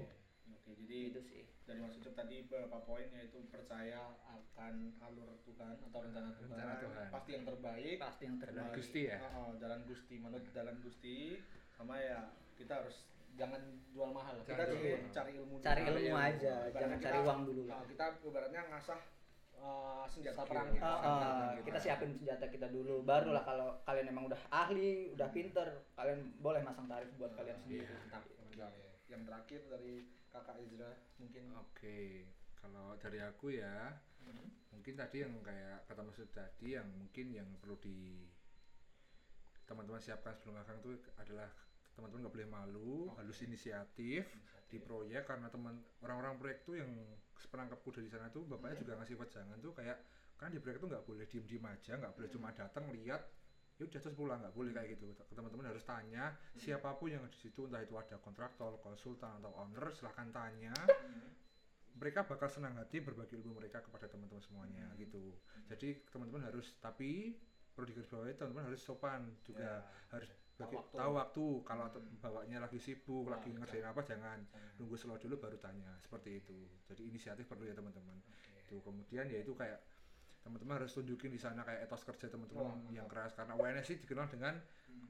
Oke jadi itu sih dari Mas Ucup tadi beberapa poin yaitu percaya akan alur Tuhan atau rencana Tuhan, Rencana Tuhan. pasti yang terbaik pasti yang terbaik Terbaik. Gusti ya? Oh, oh, jalan Gusti menurut jalan Gusti sama ya kita harus jangan jual mahal kita Jangan dulu jual cari ilmu dulu. cari ilmu ilmu. aja Ibaratnya jangan kita- cari uang dulu lah Nah, kita ibaratnya ngasah uh, senjata perang kita Ah, Senjata ah, kita. kita siapin senjata kita dulu barulah kalau kalian emang udah ahli udah pinter kalian boleh masang tarif buat kalian sendiri Iya. Mantap. yang terakhir dari kakak Ezra mungkin. Oke, kalau dari aku ya, mungkin tadi yang kayak kata Mas Yud tadi yang mungkin yang perlu di teman-teman siapkan sebelum magang itu adalah teman-teman nggak boleh malu, harus inisiatif di proyek karena teman orang-orang proyek tuh yang sepenangkapku dari sana tuh bapaknya juga ngasih wejangan tuh kayak kan di proyek tuh nggak boleh diem-diem aja, nggak boleh cuma datang lihat ya udah terus pulang nggak boleh kayak gitu. Teman-teman harus tanya siapa pun yang di situ entah itu ada kontraktor konsultan atau owner silahkan tanya. Mereka bakal senang hati berbagi ilmu mereka kepada teman-teman semuanya gitu. Jadi teman-teman harus tapi perlu digarisbawahi teman-teman harus sopan juga. Harus Tahu bagi, waktu. tahu waktu. Kalau te- bawanya lagi sibuk Nah, lagi ngerjain apa jangan. Nunggu slow dulu baru tanya. Seperti itu. Jadi inisiatif perlu ya teman-teman. Itu kemudian ya itu kayak teman-teman harus tunjukin di sana kayak etos kerja teman-teman mantap. yang keras. Karena UNS sih dikenal dengan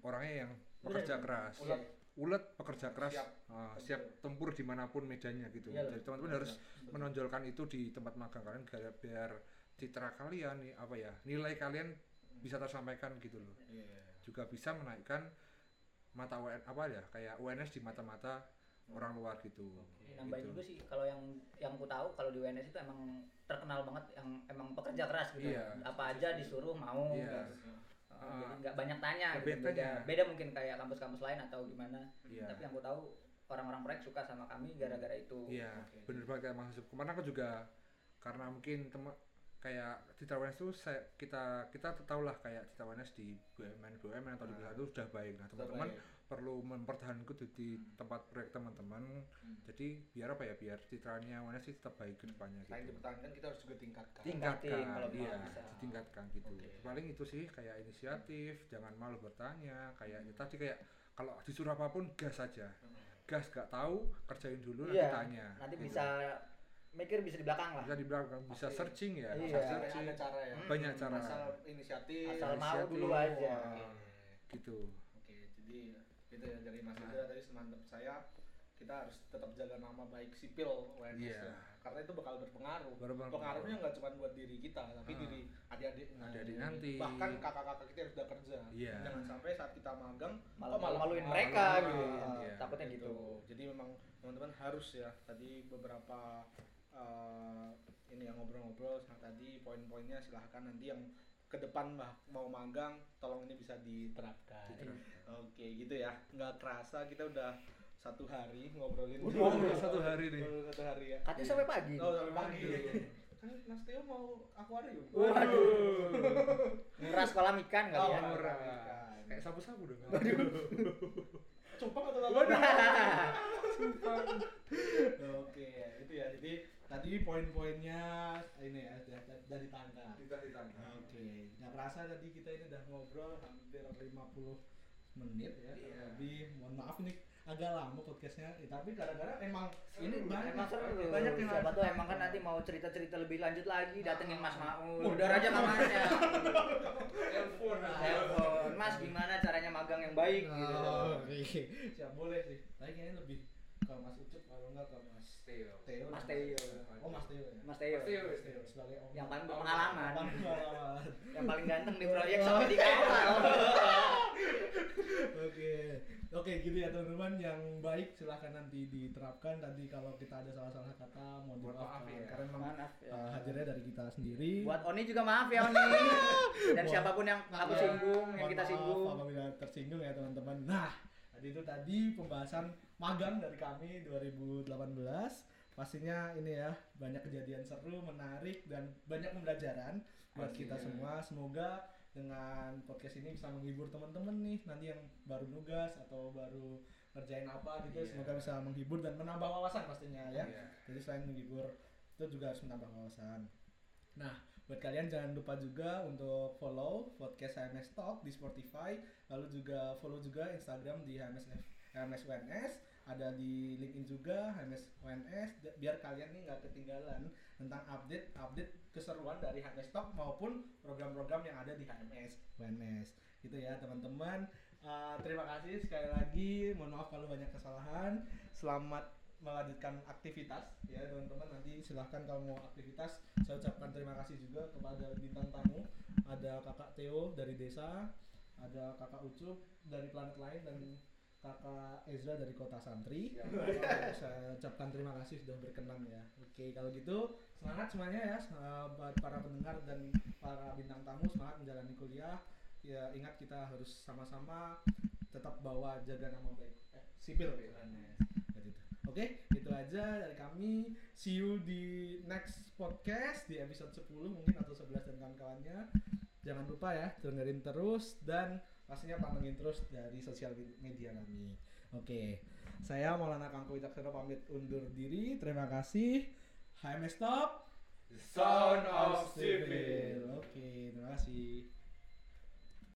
orangnya yang pekerja keras. Ulet. ulet pekerja keras. Siap. ah, siap tempur di mana pun medannya gitu. Iya, jadi teman-teman harus menonjolkan itu di tempat magang kalian biar, biar citra kalian nih apa ya nilai kalian bisa tersampaikan gitu loh. Iya. juga bisa menaikkan mata UN apa ya kayak UNS di mata-mata orang luar gitu nambahin Gitu. juga sih kalau yang yang ku tahu kalau di UNS itu emang terkenal banget yang emang pekerja keras gitu Iya. apa aja disuruh mau Iya. gitu. Uh, Ah. jadi nggak banyak tanya gitu. beda beda mungkin kayak kampus-kampus lain atau gimana Iya. tapi yang ku tahu orang-orang proyek suka sama kami gara-gara itu Iya, Oke. bener banget kayak Mas Yusuf. Kemarin aku juga karena mungkin teman kayak Citra WNS itu saya, kita kita tahu lah kayak Citra WNS di BUMN BUMN atau di perusahaan itu sudah baik. Nah, teman-teman perlu mempertahankan itu di tempat proyek teman-teman. Jadi biar apa ya? Biar citranya WNS sih tetap baik ke depannya selain gitu. dipertahankan kita harus juga tingkatkan Tingkatkan, kalau iya, bisa. ditingkatkan gitu. Oke. Paling itu sih kayak inisiatif, jangan malu bertanya, kayak ya tadi kayak kalau disuruh apa pun gas saja. Gas gak tahu, kerjain dulu nanti Iya, tanya. nanti gitu bisa mikir bisa di belakang lah bisa di belakang bisa Pasti. searching ya Iya. bisa searching ada cara ya banyak cara asal inisiatif Asal mau dulu aja. Gitu Oke, jadi itu ya dari Mas Indra tadi semantap saya kita harus tetap jaga nama baik sipil UNS Iya. ya. karena itu bakal berpengaruh. Berpengaruh. Pengaruhnya nggak cuma buat diri kita, tapi Ah. diri adik-adik Adik-adik nanti. Bahkan kakak-kakak kita yang sudah kerja. Iya. Jangan sampai saat kita magang malah kok malah maluin mereka gitu Iya. takutnya gitu Jadi memang teman-teman harus ya tadi beberapa eh, ini yang ngobrol-ngobrol sama tadi poin-poinnya silahkan nanti yang ke depan bah- mau magang tolong ini bisa diterapkan. Oke gitu ya nggak kerasa kita udah satu hari ngobrolin. Udah satu hari nih. Ngobrol satu hari ya. katanya sampai pagi Oh sampai pagi. kan Mas Teo mau akuarium. waduh nguras kolam ikan kali Oh, ya murah. kayak sabu-sabu dong Cupang atau <laughs> apa? Oke, itu ya. Jadi tadi poin-poinnya ini ya da- da- dari tangga. kita ditanya Oke, nggak kerasa tadi kita ini udah ngobrol hampir 50 menit ya. kurang Lebih. Mohon maaf ini agak lama podcastnya, eh, tapi gara-gara emang ini banyak Emang seru. banyak yang siapa tuh emang kan nanti mau cerita-cerita lebih lanjut lagi datengin Mas Maul. Oh, udah aja kamarnya telepon. telepon. Mas gimana caranya magang yang baik gitu? Oh, Oke, siap boleh sih. Tapi kayaknya lebih ke Mas Ucup kalau enggak ke Mas Theo Teo. Mas Teo. Oh, Mas Teo ya. Mas Teo Mas Teo. Mas Teo sebagai om. yang paling berpengalaman Paling berpengalaman. <laughs> yang paling ganteng di proyek sampai di kapal <laughs> Oke. Oke gitu ya teman-teman yang baik silahkan nanti diterapkan nanti kalau kita ada salah-salah kata mohon maaf dimaafkan ya. karena memang Maaf ya. uh, hadirnya dari kita sendiri. Buat Oni juga maaf ya Oni. <laughs> Dan Buat- siapa pun yang aku Ya, singgung, yang mohon kita maaf singgung. apabila tersinggung ya teman-teman. Nah, tadi itu tadi pembahasan magang dari kami 2018. Pastinya ini ya banyak kejadian seru, menarik dan banyak pembelajaran buat kita semua. Semoga dengan podcast ini bisa menghibur teman-teman nih nanti yang baru nugas atau baru ngerjain apa gitu Iya. semoga bisa menghibur dan menambah wawasan pastinya ya. Iya. Jadi selain menghibur itu juga harus menambah wawasan. Nah, buat kalian jangan lupa juga untuk follow podcast HMS Talk di Spotify, lalu juga follow juga Instagram di HMS HMS WNS, ada di LinkedIn juga HMS WNS biar kalian nih nggak ketinggalan tentang update update keseruan dari HMS Talk maupun program-program yang ada di HMS WNS. Gitu ya, teman-teman. Uh, terima kasih sekali lagi. Mohon maaf kalau banyak kesalahan. Selamat melanjutkan aktivitas ya teman-teman. Nanti silahkan kalau mau aktivitas saya ucapkan terima kasih juga kepada bintang tamu. Ada kakak Theo dari desa ada kakak Ucup dari planet lain dan kakak Ezra dari kota santri. Saya ucapkan terima kasih sudah berkenan ya. Oke kalau gitu semangat semuanya ya sahabat para pendengar dan para bintang tamu semangat menjalani kuliah. Ya ingat kita harus sama-sama tetap bawa jaga nama baik. Eh, sipil ya Oke, itu aja dari kami. See you di next podcast di episode 10 mungkin atau 11 dan kawan-kawannya. Jangan lupa ya dengerin terus dan pastinya pantengin terus dari sosial media kami. Oke. Saya Maulana Kangko Wicaksono pamit undur diri. Terima kasih. HMS Stop. Sound of Civil. Oke, terima kasih.